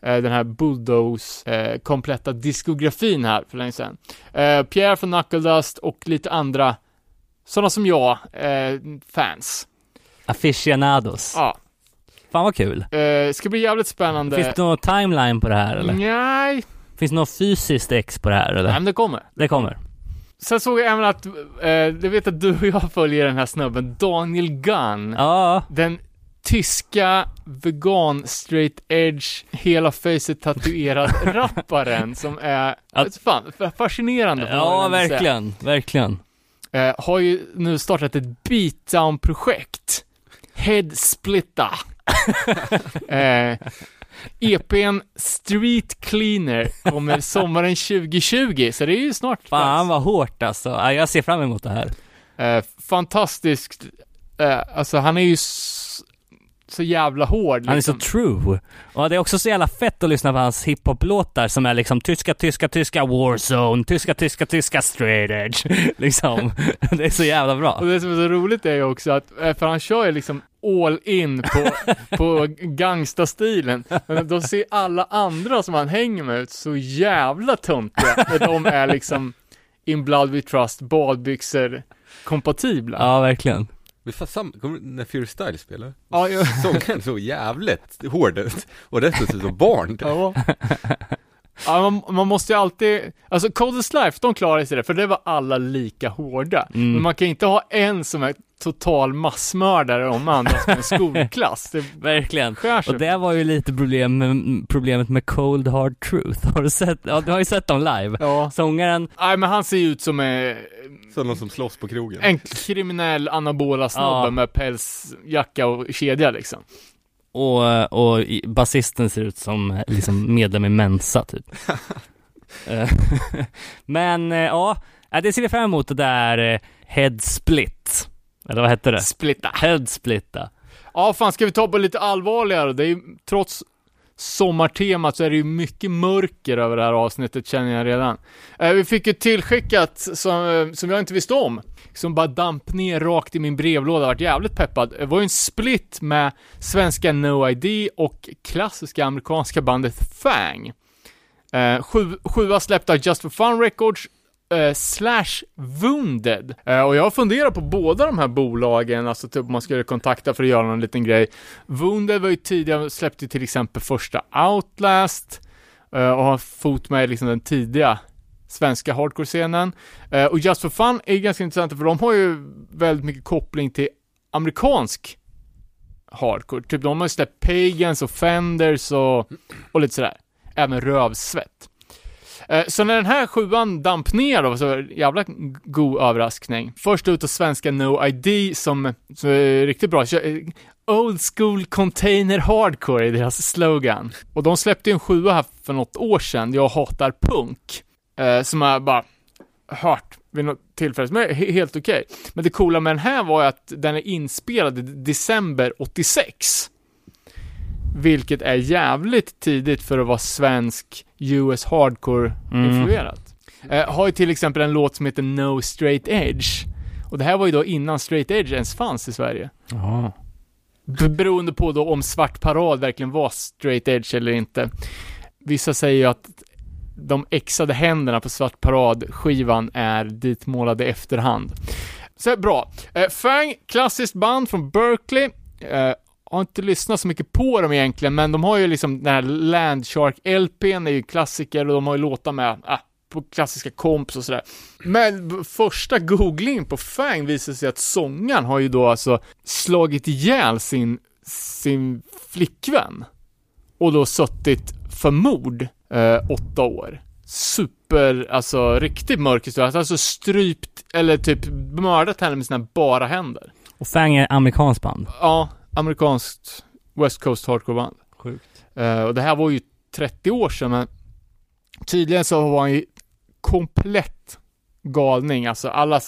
[SPEAKER 3] den här Bulldoze eh, kompletta diskografin här för länge sedan. Eh, Pierre från Knuckle Dust och lite andra sådana som jag, eh, fans.
[SPEAKER 2] Aficionados.
[SPEAKER 3] Ja,
[SPEAKER 2] Fan vad kul.
[SPEAKER 3] eh, ska bli jävligt spännande.
[SPEAKER 2] Finns det någon timeline på det här eller?
[SPEAKER 3] Nej,
[SPEAKER 2] Finns det något fysiskt ex på det här eller?
[SPEAKER 3] nej men det kommer.
[SPEAKER 2] Det kommer.
[SPEAKER 3] Sen såg jag även att, eh, jag vet att du och jag följer den här snubben, Daniel Gunn.
[SPEAKER 2] Ja,
[SPEAKER 3] Den tyska vegan straight edge hela facet tatuerad rapparen som är,
[SPEAKER 2] Ja.
[SPEAKER 3] vet fan, fa- fascinerande.
[SPEAKER 2] ja verkligen, verkligen.
[SPEAKER 3] Eh, har ju nu startat ett beatdown-projekt. Head eh, EPn Street Cleaner kommer sommaren 2020, så det är ju snart
[SPEAKER 2] Fan vad hårt alltså. Ja, jag ser fram emot det här.
[SPEAKER 3] Eh, fantastiskt, eh, alltså han är ju s- så jävla hård
[SPEAKER 2] Han är så
[SPEAKER 3] liksom.
[SPEAKER 2] true. Och det är också så jävla fett att lyssna på hans hiphop-låtar som är liksom tyska, tyska, tyska Warzone, tyska, tyska, tyska straight edge. liksom. Det är så jävla
[SPEAKER 3] Och
[SPEAKER 2] bra.
[SPEAKER 3] det som är så roligt är ju också att, eh, för han kör ju liksom all in på, på gangstastilen. Men då ser alla andra som han hänger med ut så jävla töntiga när de är liksom In Blood We Trust badbyxor kompatibla.
[SPEAKER 2] Ja, verkligen.
[SPEAKER 4] Men fan sam, kommer du- när Fury Style spelar?
[SPEAKER 3] Ja, ja.
[SPEAKER 4] Sångaren så jävligt hård ut. Och dessutom så barn.
[SPEAKER 3] ja. ja man, man måste ju alltid, alltså Coldest Life, de klarar sig det, för det var alla lika hårda.
[SPEAKER 2] Mm.
[SPEAKER 3] Men man kan inte ha en som är total massmördare om andra som en skolklass. Det
[SPEAKER 2] Verkligen.
[SPEAKER 3] skär sig.
[SPEAKER 2] Och det var ju lite problem med, problemet med Cold Hard Truth. Har du sett? Ja, du har ju sett dem live.
[SPEAKER 3] Ja.
[SPEAKER 2] Sångaren,
[SPEAKER 3] Nej men han ser ju ut som eh,
[SPEAKER 4] Så någon som slåss på krogen.
[SPEAKER 3] en kriminell anabola snubbe
[SPEAKER 2] Ja.
[SPEAKER 3] med pälsjacka och kedja liksom.
[SPEAKER 2] och, och basisten ser ut som liksom medlem i Mensa typ. Eh, Men eh, ja, ja, det ser vi fram emot det där eh, Head Split. Eller vad hette det?
[SPEAKER 3] Splitta.
[SPEAKER 2] Head Split ja.
[SPEAKER 3] Ja fan, ska vi ta på lite allvarligare? Det är ju, trots sommartemat så är det ju mycket mörker över det här avsnittet känner jag redan. Eh, vi fick ju tillskickat som, eh, som jag inte visste om. Som bara damp ner rakt i min brevlåda, vart jävligt peppad. Det var ju en split med svenska No ID och klassiska amerikanska bandet Fang. Eh, sju, sjua släppta Just for Fun Records Eh, slash Wounded. Eh, och jag funderar på båda de här bolagen, alltså typ om man skulle kontakta för att göra någon liten grej. Wounded var ju tidigare, släppte ju till exempel första Outlast eh, och har fot med liksom den tidiga svenska hardcore-scenen. Och Just for Fun är ganska intressant för de har ju väldigt mycket koppling till amerikansk hardcore. Typ de har ju släppt Pagans och Fenders och, och lite sådär. Även Rövsvett. Eh, så när den här sjuan damp ner då, så var det jävla god överraskning. Först ut och svenska No ID som, som är riktigt bra. Eh, old School Container Hardcore är deras slogan. Och de släppte ju en sjua här för något år sedan, Jag hatar punk. Eh, som jag bara hört vid något tillfälle, som är helt okej. Men det coola med den här var ju att den är inspelad i december 86. Vilket är jävligt tidigt för att vara svensk US hardcore-influerat. Eh, har ju till exempel en låt som heter No Straight Edge. Och det här var ju då innan Straight Edge ens fanns i Sverige.
[SPEAKER 2] Ja.
[SPEAKER 3] B- beroende på då om Svart Parad verkligen var straight edge eller inte. Vissa säger ju att de exade händerna på Svart Parad-skivan är ditmålade efterhand. Så bra. Eh, Fang, klassiskt band från Berkeley. Eh, har inte lyssnat så mycket på dem egentligen, men de har ju liksom den här Landshark LPn är ju klassiker och de har ju låtar med, ah, på klassiska komps och sådär. Men första googlingen på Fang visar sig att sångaren har ju då alltså slagit ihjäl sin, sin flickvän. Och då suttit för mord eh, åtta år. Super, alltså riktigt mörk historia. Alltså strypt, eller typ mördat henne med sina bara händer.
[SPEAKER 2] Och Fang är amerikanskt band.
[SPEAKER 3] Ja, amerikanskt West Coast hardcore-band.
[SPEAKER 2] Sjukt.
[SPEAKER 3] Eh, och det här var ju 30 år sedan, men tydligen så var han ju komplett galning. Alltså alla,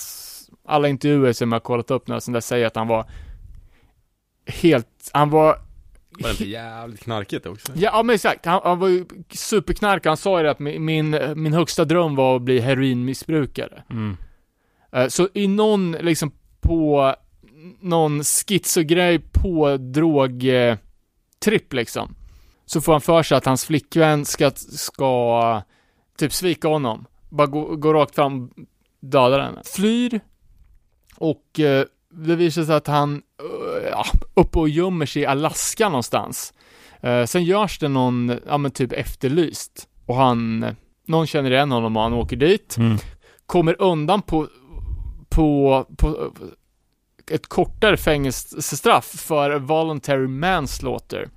[SPEAKER 3] alla intervjuer som jag har kollat upp nu, som där säger att han var helt, han var
[SPEAKER 4] Var det inte jävligt knarkigt också?
[SPEAKER 3] Ja, ja men exakt. Han, han var ju superknark. Han sa ju det att min, min, min högsta dröm var att bli heroinmissbrukare.
[SPEAKER 2] Mm.
[SPEAKER 3] Eh, Så i någon, liksom på någon schizogrej på drogtripp liksom. Så får han för sig att hans flickvän ska, ska typ svika honom. Bara gå, gå rakt fram och döda henne. Flyr. Och eh, det visar sig att han eh, ja, uppe och gömmer sig i Alaska någonstans. Eh, sen görs det någon, ja men typ efterlyst. Och han, någon känner igen honom och han åker dit
[SPEAKER 2] Mm.
[SPEAKER 3] kommer undan på, på, på ett kortare fängelsestraff för voluntary manslaughter,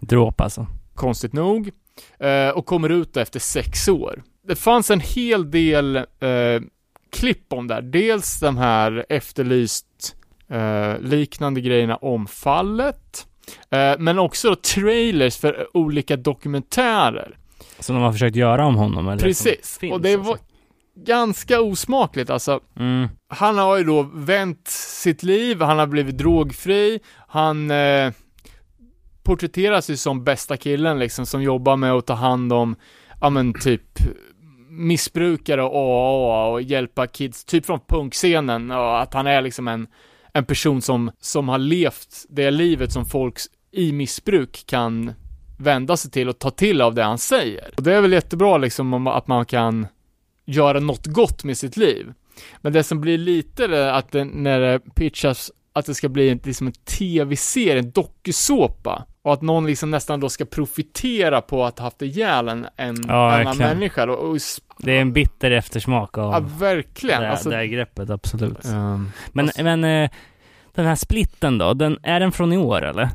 [SPEAKER 2] Dråp alltså.
[SPEAKER 3] konstigt nog, eh, och kommer ut efter sex år. Det fanns en hel del eh, klipp om det här. Dels de här efterlyst eh, liknande grejerna om fallet, eh, men också trailers för olika dokumentärer.
[SPEAKER 2] Som de har försökt göra om honom eller?
[SPEAKER 3] Precis, och det var
[SPEAKER 2] alltså.
[SPEAKER 3] Ganska osmakligt alltså.
[SPEAKER 2] Mm.
[SPEAKER 3] han har ju då vänt sitt liv, han har blivit drogfri, han eh, porträtteras ju som bästa killen liksom, som jobbar med att ta hand om, ja men typ missbrukare och AA och hjälpa kids, typ från punkscenen och att han är liksom en, en person som, som har levt det livet som folk i missbruk kan vända sig till och ta till av det han säger. Och det är väl jättebra liksom om att man kan göra något gott med sitt liv. Men det som blir lite det att det, när det pitchas att det ska bli en, liksom en tv-serie, en dokusåpa. Och att någon liksom nästan då ska profitera på att ha haft ihjäl en, en
[SPEAKER 2] Ja,
[SPEAKER 3] annan
[SPEAKER 2] verkligen.
[SPEAKER 3] människa. Och, och,
[SPEAKER 2] Det är en bitter eftersmak av
[SPEAKER 3] ja, verkligen.
[SPEAKER 2] det,
[SPEAKER 3] alltså,
[SPEAKER 2] det här greppet, absolut.
[SPEAKER 3] ehm,
[SPEAKER 2] Men,
[SPEAKER 3] alltså-
[SPEAKER 2] men eh, den här splitten då, den, är den från i år eller?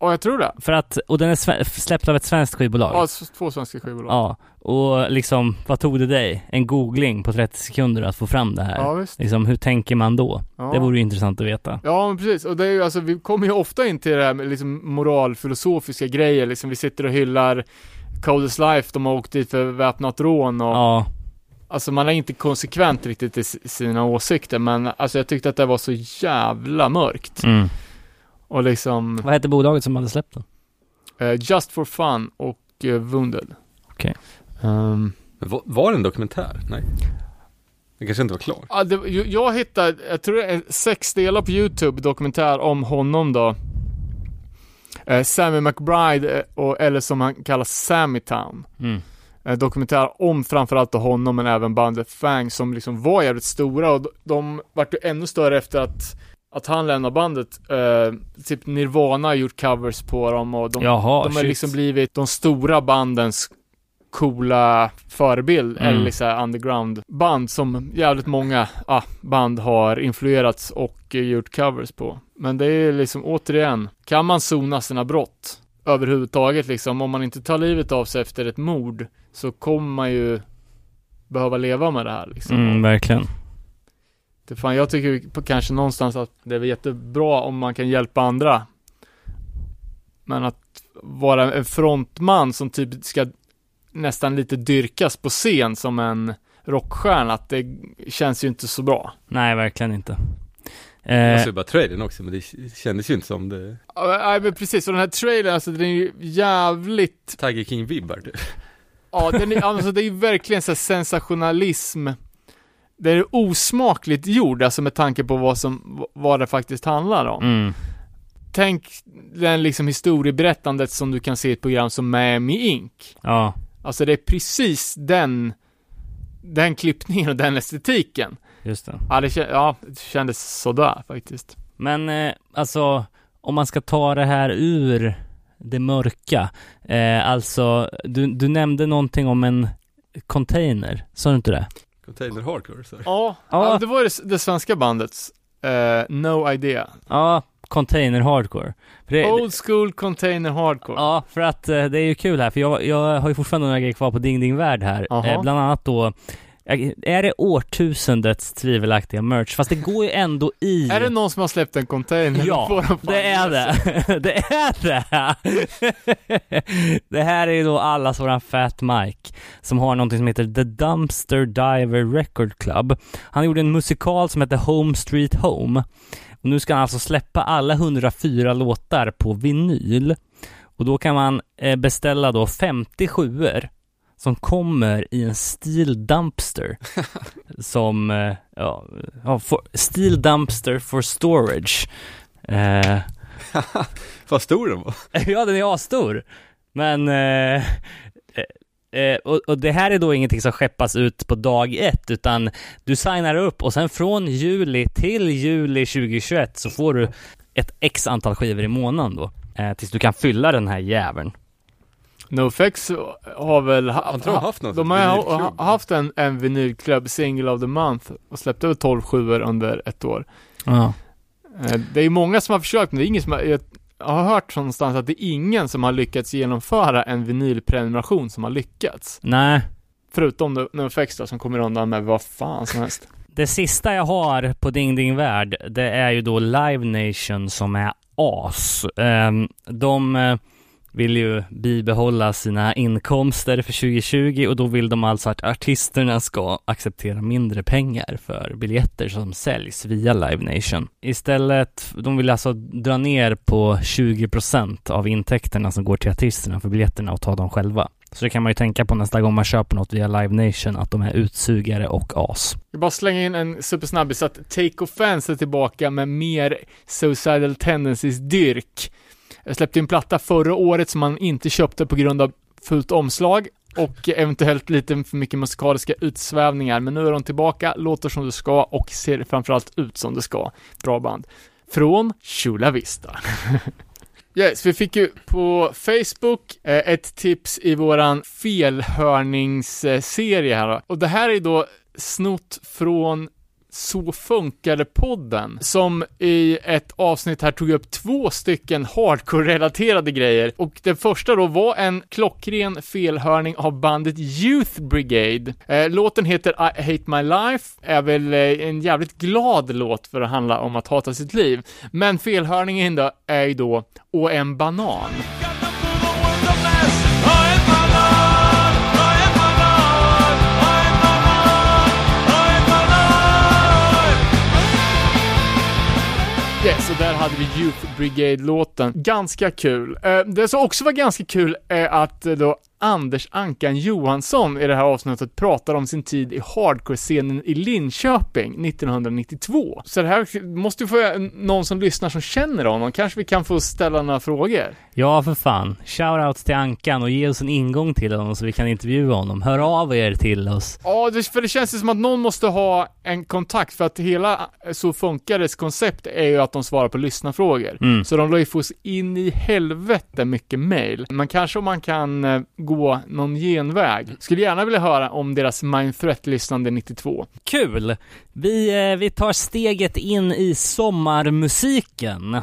[SPEAKER 3] Ja, jag tror det.
[SPEAKER 2] För att, och den är släppt av ett svenskt skivbolag?
[SPEAKER 3] Ja, två svenska skivbolag.
[SPEAKER 2] Ja, och liksom, vad tog det dig? En googling på 30 sekunder att få fram det här?
[SPEAKER 3] Ja, visst.
[SPEAKER 2] Liksom, hur tänker man då?
[SPEAKER 3] Ja.
[SPEAKER 2] Det vore ju intressant att veta.
[SPEAKER 3] Ja, men precis. Och det är ju alltså, vi kommer ju ofta in till det här med liksom moralfilosofiska grejer, liksom vi sitter och hyllar Coldest Life, de har åkt dit för väpnat rån och
[SPEAKER 2] Ja,
[SPEAKER 3] Alltså man är inte konsekvent riktigt i sina åsikter, men alltså jag tyckte att det var så jävla mörkt.
[SPEAKER 2] mm.
[SPEAKER 3] Och liksom,
[SPEAKER 2] Vad hette bolaget som hade släppt den?
[SPEAKER 3] eh, Just for Fun och uh, Wounded.
[SPEAKER 2] Okej.
[SPEAKER 3] Ehm,
[SPEAKER 4] Men var, var det en dokumentär? Nej. Det kanske inte var klar.
[SPEAKER 3] ja, det, jag hittade, jag tror det är sex delar på YouTube, dokumentär om honom då. Eh, Sammy McBride, eh, och, eller som han kallas Sammy Town.
[SPEAKER 2] Mm.
[SPEAKER 3] eh, dokumentär om framförallt honom men även bandet Fang som liksom var jävligt stora och de, de vart ju ännu större efter att att han lämnade bandet, eh, typ Nirvana har gjort covers på dem och de,
[SPEAKER 2] Jaha,
[SPEAKER 3] de har
[SPEAKER 2] shit.
[SPEAKER 3] liksom blivit de stora bandens coola förebild,
[SPEAKER 2] Mm.
[SPEAKER 3] eller liksom underground band som jävligt många ah, band har influerats och gjort covers på. Men det är liksom återigen, kan man sona sina brott överhuvudtaget liksom, om man inte tar livet av sig efter ett mord så kommer man ju behöva leva med det här liksom.
[SPEAKER 2] Mm, verkligen.
[SPEAKER 3] Det fan, jag tycker på, kanske någonstans att det är jättebra om man kan hjälpa andra. Men att vara en frontman som typ ska nästan lite dyrkas på scen som en rockstjärna, att det känns ju inte så bra.
[SPEAKER 2] Nej, verkligen inte.
[SPEAKER 4] Jag
[SPEAKER 2] Eh,
[SPEAKER 4] såg bara trailern också, men det kändes ju inte som det.
[SPEAKER 3] Ja, Nej men precis, och den här trailern, alltså den är ju jävligt
[SPEAKER 4] Tiger King-vibbar typ.
[SPEAKER 3] Ja, den är, alltså det är ju verkligen så här sensationalism. Det är osmakligt gjord, alltså med tanke på vad som, vad det faktiskt handlar om.
[SPEAKER 2] mm.
[SPEAKER 3] Tänk den liksom historieberättandet som du kan se i ett program som Miami Ink.
[SPEAKER 2] Ja,
[SPEAKER 3] Alltså det är precis den, den klippningen och den estetiken.
[SPEAKER 2] just det.
[SPEAKER 3] Ja, det, ja, det kändes sådär faktiskt.
[SPEAKER 2] Men eh, alltså, om man ska ta det här ur det mörka. Eh, alltså, du, du nämnde någonting om en Container, sa du inte det?
[SPEAKER 4] Container Hardcore, så.
[SPEAKER 3] Ja,
[SPEAKER 2] Ja.
[SPEAKER 3] ja. det var det, det svenska bandets eh, No Idea.
[SPEAKER 2] Ja, Container Hardcore. För det,
[SPEAKER 3] Old School Container Hardcore.
[SPEAKER 2] Ja, för att eh, det är ju kul här, för jag, jag har ju fortfarande några grejer kvar på Ding Ding Värld här. Eh, bland annat då, är det årtusendets tvivelaktiga merch? Fast det går ju ändå i...
[SPEAKER 3] Är det någon som har släppt en container?
[SPEAKER 2] Ja, det är det. det är det. det här är ju då allas våran Fat Mike som har någonting som heter The Dumpster Diver Record Club. Han gjorde en musikal som heter Home Street Home. Och nu ska han alltså släppa alla 104 låtar på vinyl. Och då kan man eh, beställa då 57 som kommer i en Steel Dumpster. som, eh, ja, for, Steel Dumpster for Storage. Eh,
[SPEAKER 4] Vad stor den var.
[SPEAKER 2] ja, den är asstor. Men, eh, eh, eh, och, och det här är då ingenting som skeppas ut på dag ett, utan du signar upp och sen från juli till juli 2021 så får du ett x antal skivor i månaden då. Eh, tills du kan fylla den här jäveln.
[SPEAKER 3] NoFX har väl ha,
[SPEAKER 4] tror har haft något
[SPEAKER 3] de har ha, ha, haft en, en vinylklubb, Single of the Month och släppte väl 12 sjuor under ett år.
[SPEAKER 2] Ja.
[SPEAKER 3] Eh, Det är ju många som har försökt, men det är ingen som har, jag har hört någonstans att det är ingen som har lyckats genomföra en vinylprenumeration som har lyckats.
[SPEAKER 2] Nej,
[SPEAKER 3] Förutom No- NoFX då, som kommer undan med vad fan som helst.
[SPEAKER 2] Det sista jag har på Ding Ding Värld, det är ju då Live Nation som är as. Ehm, De eh, vill ju bibehålla sina inkomster för 2020 och då vill de alltså att artisterna ska acceptera mindre pengar för biljetter som säljs via Live Nation. Istället, de vill alltså dra ner på 20% av intäkterna som går till artisterna för biljetterna och ta dem själva. Så det kan man ju tänka på nästa gång man köper något via Live Nation, att de är utsugare och as.
[SPEAKER 3] Jag bara slänga in en supersnabbis att Take Offense är tillbaka med mer Suicidal Tendencies dyrk. Jag släppte en platta förra året som man inte köpte på grund av fullt omslag och eventuellt lite för mycket musikaliska utsvävningar, men nu är de tillbaka, låter som det ska och ser framförallt ut som det ska. Bra band. Från Chula Vista. Yes, vi fick ju på Facebook eh, ett tips i våran felhörningsserie här då. Och det här är då snott från så funkade podden, som i ett avsnitt här tog upp två stycken hardcore-relaterade grejer. Och den första då var en klockren felhörning av bandet Youth Brigade. Eh, låten heter I Hate My Life, är väl eh, en jävligt glad låt för att handla om att hata sitt liv. Men felhörningen då är ju då Och en banan. Yes, och där hade vi Youth Brigade-låten. Ganska kul. Eh, det som också var ganska kul är att eh, då Anders Ankan Johansson i det här avsnittet pratar om sin tid i hardcore-scenen i Linköping 1992. Så det här måste ju få någon som lyssnar som känner honom. Kanske vi kan få ställa några frågor.
[SPEAKER 2] Ja, för fan. Shoutouts till Ankan och ge oss en ingång till honom så vi kan intervjua honom. Hör av er till oss.
[SPEAKER 3] Ja, för det känns ju som att någon måste ha en kontakt för att hela eh, Så Funkares koncept är ju att de svarar på lyssnarfrågor.
[SPEAKER 2] Mm.
[SPEAKER 3] Så de lär ju in i helvete mycket mail. Men kanske om man kan eh, gå någon genväg. Skulle gärna vilja höra om deras Mindthreat-lyssnande 92.
[SPEAKER 2] Kul! Vi, eh, vi tar steget in i sommarmusiken.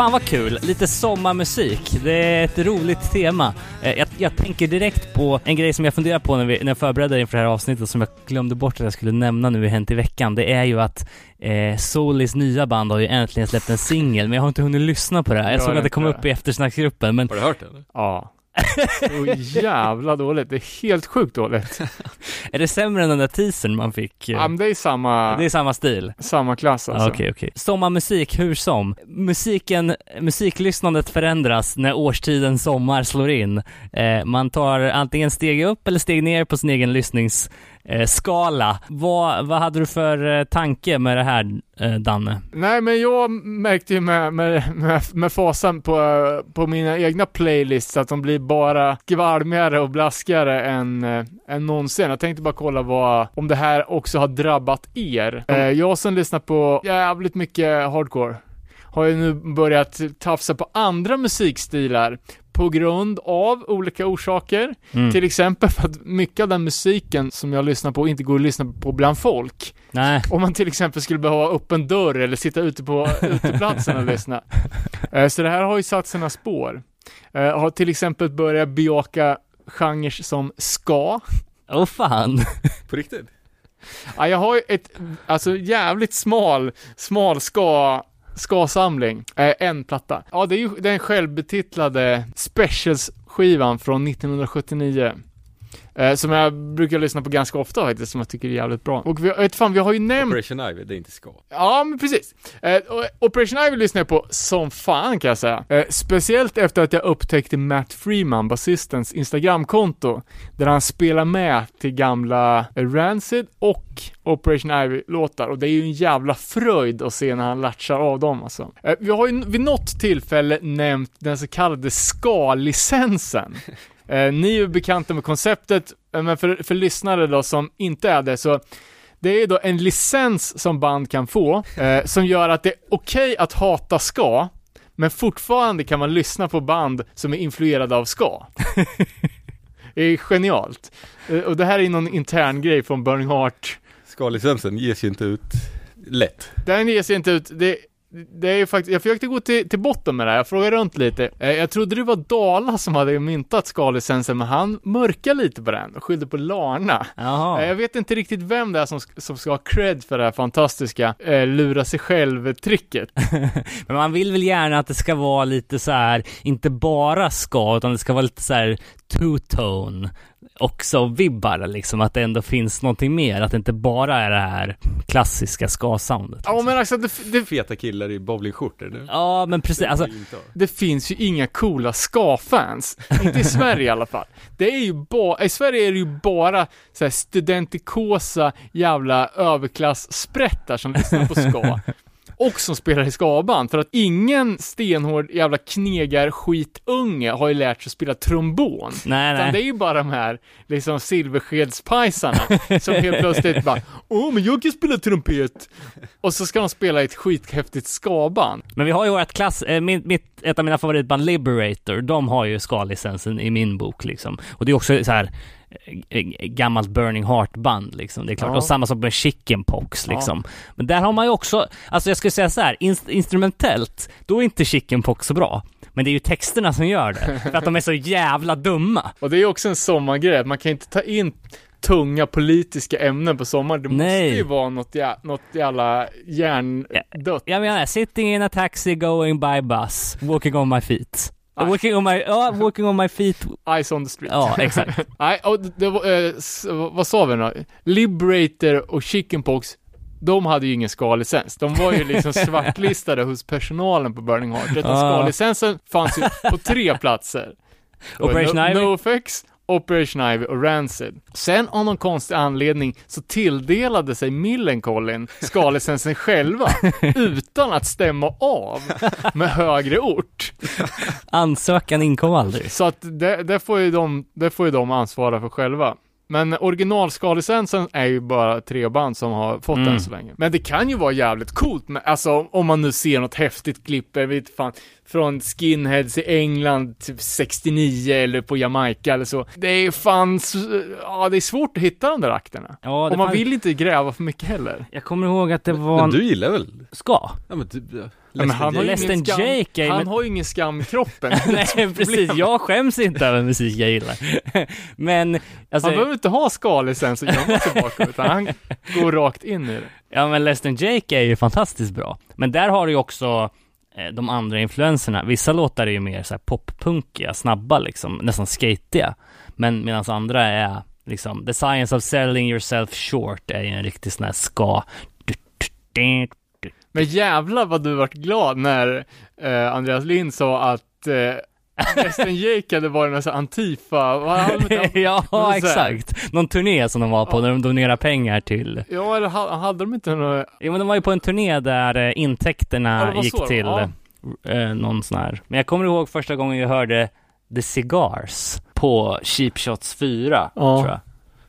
[SPEAKER 2] Fan vad kul. Lite sommarmusik. Det är ett roligt tema. Eh, Jag, jag tänker direkt på en grej som jag funderar på när, vi, när jag förberedde inför det här avsnittet som jag glömde bort att jag skulle nämna nu i Hänt i veckan. Det är ju att eh, Solis nya band har ju äntligen släppt en singel, men jag har inte hunnit lyssna på det här. Jag såg att det kom upp i eftersnacksgruppen, men
[SPEAKER 4] Har du hört den?
[SPEAKER 3] Ja. Så jävla dåligt. Det är helt sjukt dåligt.
[SPEAKER 2] är det sämre än den där teasern man fick?
[SPEAKER 3] Ja, men det är samma,
[SPEAKER 2] Det är samma stil?
[SPEAKER 3] samma klass alltså.
[SPEAKER 2] Okej, okej. Sommarmusik, hur som. Musiken, musiklyssnandet förändras när årstiden sommar slår in. Eh, man tar antingen steg upp eller steg ner på sin egen lyssningsskala. Eh, skala. vad, vad hade du för eh, tanke med det här, eh, Danne?
[SPEAKER 3] Nej, men jag märkte ju med, med, med, med fasan på, på mina egna playlists att de blir bara skvalmigare och blaskigare än, än någonsin. Jag tänkte bara kolla vad, om det här också har drabbat er. Eh, jag som lyssnar på jävligt mycket hardcore har ju nu börjat tafsa på andra musikstilar på grund av olika orsaker.
[SPEAKER 2] Mm.
[SPEAKER 3] Till exempel för att mycket av den musiken som jag lyssnar på inte går att lyssna på bland folk.
[SPEAKER 2] Nej.
[SPEAKER 3] Om man till exempel skulle behöva ha öppen dörr eller sitta ute på uteplatsen och lyssna. Eh, Så det här har ju satt sina spår. Eh, Har till exempel börjat bejaka genrer som ska.
[SPEAKER 2] Åh fan.
[SPEAKER 4] På riktigt?
[SPEAKER 3] Ja, jag har ju ett, alltså jävligt smal, smal ska ska-samling. Eh, en platta. Ja, det är ju den självbetitlade Specials-skivan från 1979. Eh, som jag brukar lyssna på ganska ofta faktiskt, som jag tycker är jävligt bra. Och vi, vet fan, vi har ju nämnt
[SPEAKER 4] Operation Ivy, det är inte ska.
[SPEAKER 3] Ja, men precis. Eh, Operation Ivy lyssnar jag på som fan kan jag säga. Eh, speciellt efter att jag upptäckte Matt Freeman, basistens Instagramkonto, där han spelar med till gamla eh, Rancid och Operation Ivy-låtar. Och det är ju en jävla fröjd att se när han latchar av dem alltså. Eh, vi har ju vid något tillfälle nämnt den så kallade ska-licensen. Eh, ni är ju bekanta med konceptet, eh, men för, för lyssnare då som inte är det så det är då en licens som band kan få, eh, som gör att det är okej att hata ska, men fortfarande kan man lyssna på band som är influerade av ska. det är genialt. Eh, och det här är någon intern grej från Burning Heart.
[SPEAKER 4] Ska-licensen ges ju inte ut lätt.
[SPEAKER 3] Den ger sig inte ut, det, det är ju faktiskt, jag försökte gå till, till botten med det här, jag frågade runt lite. Eh, jag trodde det var Dala som hade myntat ska-licensen, men han mörkade lite på den och skyllde på Larna. Eh,
[SPEAKER 2] Jaha.
[SPEAKER 3] Jag vet inte riktigt vem det är som, som ska ha cred för det här fantastiska eh, lura sig själv-tricket.
[SPEAKER 2] Men man vill väl gärna att det ska vara lite så här, inte bara ska, utan det ska vara lite så här two-tone också vibbar liksom, att det ändå finns någonting mer, att det inte bara är det här klassiska ska-soundet.
[SPEAKER 3] Ja men alltså det, det,
[SPEAKER 4] Feta killar i bowlingskjortor nu.
[SPEAKER 2] Ja, men precis, alltså,
[SPEAKER 3] Det finns ju inga coola ska-fans. Inte i Sverige i alla fall. Det är ju bara, i Sverige är det ju bara så här studentikosa jävla överklass-sprättar som lyssnar på ska. Och som spelar i skaband, för att ingen stenhård jävla knegar skitunge har ju lärt sig spela trombon.
[SPEAKER 2] nej,
[SPEAKER 3] Utan det
[SPEAKER 2] nej.
[SPEAKER 3] är ju bara de här, liksom silverskedspajsarna som helt plötsligt bara Åh, men jag kan spela trumpet! Och så ska de spela i ett skithäftigt skaband.
[SPEAKER 2] Men vi har ju vårt klass, eh, min, mitt, ett av mina favoritband Liberator, de har ju ska-licensen i min bok liksom. Och det är också så här gammalt Burning Heart-band liksom. Det är klart.
[SPEAKER 3] Ja.
[SPEAKER 2] Och samma sak med Chickenpox liksom. Men där har man ju också, alltså jag skulle säga så här, inst- instrumentellt, då är inte Chickenpox så bra. Men det är ju texterna som gör det, för att de är så jävla dumma.
[SPEAKER 3] Och det är ju också en sommargrej, man kan inte ta in tunga politiska ämnen på sommaren. Det
[SPEAKER 2] Nej.
[SPEAKER 3] måste ju vara något, jä något jävla hjärndött.
[SPEAKER 2] Jag menar, sitting in a taxi going by bus, walking on my feet. Walking on my, ja, walking on my feet.
[SPEAKER 3] Eyes on the street.
[SPEAKER 2] Ja, exakt.
[SPEAKER 3] Nej, och det, var, eh, vad sa vi nu? Liberator och Chickenpox, de hade ju ingen ska-licens. De var ju liksom svartlistade hos personalen på Burning Heart. Utan
[SPEAKER 2] Ah.
[SPEAKER 3] ska-licensen fanns ju på tre platser. Det var
[SPEAKER 2] Operation
[SPEAKER 3] no,
[SPEAKER 2] Ivy.
[SPEAKER 3] Operation Ivy och Rancid. Sen av någon konstig anledning så tilldelade sig Millencolin ska-licensen själva utan att stämma av med högre ort.
[SPEAKER 2] Ansökan inkom aldrig.
[SPEAKER 3] Så att det, det, får ju de, det får ju de ansvara för själva. Men originalskalicensen är ju bara tre band som har fått
[SPEAKER 2] Mm.
[SPEAKER 3] den så länge. Men det kan ju vara jävligt coolt, med, alltså om man nu ser något häftigt klipp, jag vet fan, från skinheads i England typ 69 eller på Jamaica eller så. Det är fan, s- ja det är svårt att hitta de där akterna.
[SPEAKER 2] Ja,
[SPEAKER 3] Och man
[SPEAKER 2] fan-
[SPEAKER 3] vill inte gräva för mycket heller.
[SPEAKER 2] Jag kommer ihåg att det var
[SPEAKER 4] Men
[SPEAKER 2] en...
[SPEAKER 4] du gillar väl?
[SPEAKER 2] Ska?
[SPEAKER 4] Ja men du, ja.
[SPEAKER 3] Ja, men han har ju
[SPEAKER 2] Less
[SPEAKER 3] ingen
[SPEAKER 2] than
[SPEAKER 3] skam,
[SPEAKER 2] Jake
[SPEAKER 3] han
[SPEAKER 2] men-
[SPEAKER 3] har ju ingen skam i kroppen.
[SPEAKER 2] Nej precis, jag skäms inte över musik jag gillar. Men, alltså,
[SPEAKER 3] Han behöver inte ha skallisen så gömma sig bakom, utan han går rakt in i det.
[SPEAKER 2] ja men Less than Jake är ju fantastiskt bra. Men där har du ju också eh, de andra influenserna. Vissa låtar är ju mer så här poppunkiga, snabba liksom, nästan skatiga. Men medan andra är liksom, The Science of Selling Yourself Short är ju en riktig sån här ska.
[SPEAKER 3] Men jävlar vad du vart glad när eh, Andreas Lind sa att eh, Western Jake hade varit någon sån Antifa, vad
[SPEAKER 2] ja,
[SPEAKER 3] här-
[SPEAKER 2] exakt. Någon turné som de var på
[SPEAKER 3] Ja.
[SPEAKER 2] när de donerade pengar till
[SPEAKER 3] Ja, eller ha- hade de inte några,
[SPEAKER 2] Jo men de var ju på en turné där eh,
[SPEAKER 3] Ja,
[SPEAKER 2] intäkterna
[SPEAKER 3] var
[SPEAKER 2] gick
[SPEAKER 3] så,
[SPEAKER 2] till
[SPEAKER 3] ja.
[SPEAKER 2] eh, någon sån här. Men jag kommer ihåg första gången jag hörde The Cigars på Cheap Shots 4,
[SPEAKER 3] Ja.
[SPEAKER 2] tror jag.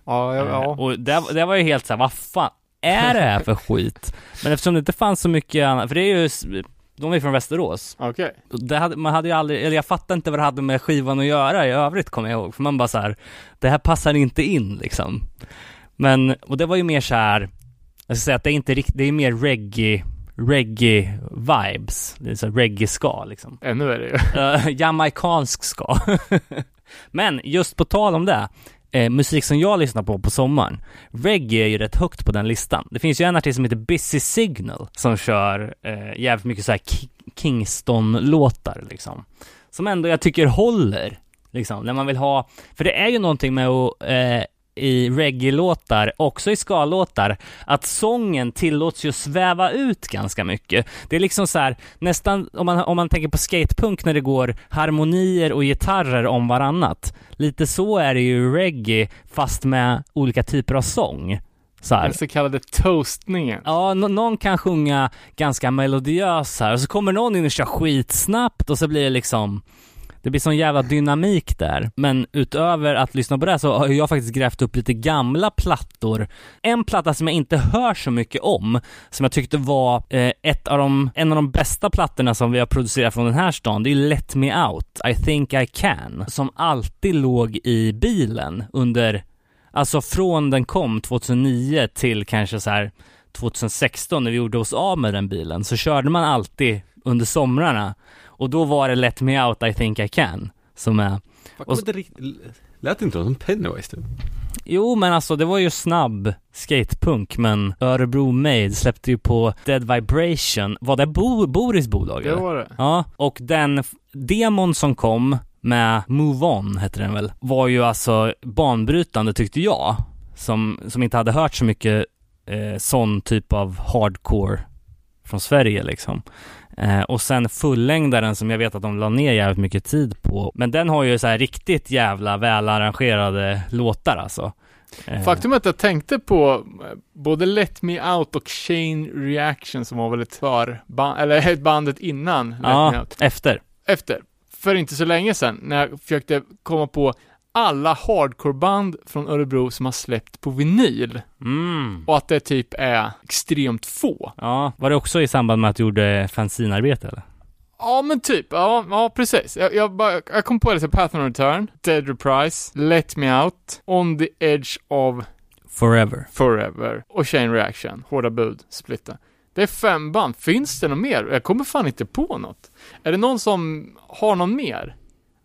[SPEAKER 3] ja, ja,
[SPEAKER 2] Eh,
[SPEAKER 3] ja.
[SPEAKER 2] Och det, det var ju helt så här, vad fan är det här för skit? Men eftersom det inte fanns så mycket annat, för det är ju, de är från Västerås.
[SPEAKER 3] okej.
[SPEAKER 2] Det hade, man hade ju aldrig, eller jag fattade inte vad det hade med skivan att göra i övrigt kommer jag ihåg. För man bara så här, det här passar inte in liksom. Men, och det var ju mer så här, jag ska säga att det är inte riktigt, det är mer reggae, reggae vibes. Det är så här reggae-ska liksom.
[SPEAKER 3] Ännu värre ju.
[SPEAKER 2] Uh, jamaikansk ska. Men just på tal om det, eh, musik som jag lyssnar på på sommaren, reggae är ju rätt högt på den listan. Det finns ju en artist som heter Busy Signal som kör eh, jävligt mycket så här Kingston-låtar liksom. Som ändå jag tycker håller, liksom, när man vill ha, för det är ju någonting med att eh, i reggae-låtar, också i ska-låtar, att sången tillåts ju sväva ut ganska mycket. Det är liksom så här, nästan, om man, om man tänker på skatepunk när det går harmonier och gitarrer om varannat. Lite så är det ju reggae, fast med olika typer av sång. Så här.
[SPEAKER 3] Den så kallade toastningen.
[SPEAKER 2] Ja, nå- någon kan sjunga ganska melodiös här och så kommer någon in och kör skitsnabbt och så blir det liksom det blir sån jävla dynamik där. Men utöver att lyssna på det här så har jag faktiskt grävt upp lite gamla plattor. En platta som jag inte hör så mycket om, som jag tyckte var eh, ett av de, en av de bästa plattorna som vi har producerat från den här stan, det är Let Me Out, I think I can, som alltid låg i bilen under, alltså från den kom 2009 till kanske så här 2016 när vi gjorde oss av med den bilen så körde man alltid under somrarna och då var det Let Me Out I think I can som är Och-
[SPEAKER 4] inte riktigt, lät inte de som Pennywise typ?
[SPEAKER 2] Jo men alltså det var ju snabb skatepunk men Örebro Made släppte ju på Dead Vibration, var det Bo, Boris bolag
[SPEAKER 3] Det var det.
[SPEAKER 2] Ja, och den f- demon som kom med Move On hette den väl, var ju alltså banbrytande tyckte jag. Som, som inte hade hört så mycket eh, sån typ av hardcore från Sverige liksom. Eh, och sen fullängdaren som jag vet att de la ner jävligt mycket tid på. Men den har ju så här riktigt jävla välarrangerade låtar alltså. Eh,
[SPEAKER 3] Faktum är att jag tänkte på eh, både Let Me Out och Chain Reaction som var väl ett förband, eller ett bandet innan Let Me
[SPEAKER 2] Ja,
[SPEAKER 3] Out.
[SPEAKER 2] efter.
[SPEAKER 3] Efter, för inte så länge sedan, när jag försökte komma på alla hardcoreband från Örebro som har släppt på vinyl.
[SPEAKER 2] Mm.
[SPEAKER 3] Och att det typ är extremt få.
[SPEAKER 2] Ja, var det också i samband med att du gjorde fanzinarbete eller?
[SPEAKER 3] Ja men typ, ja, ja precis. Jag, jag, bara, jag kom på det, så Path on Return, Dead Reprise, Let Me Out, On the Edge of
[SPEAKER 2] Forever.
[SPEAKER 3] Forever och Chain Reaction, Hårda Bud, Splitta. Det är fem band. Finns det något mer? Jag kommer fan inte på något. Är det någon som har någon mer?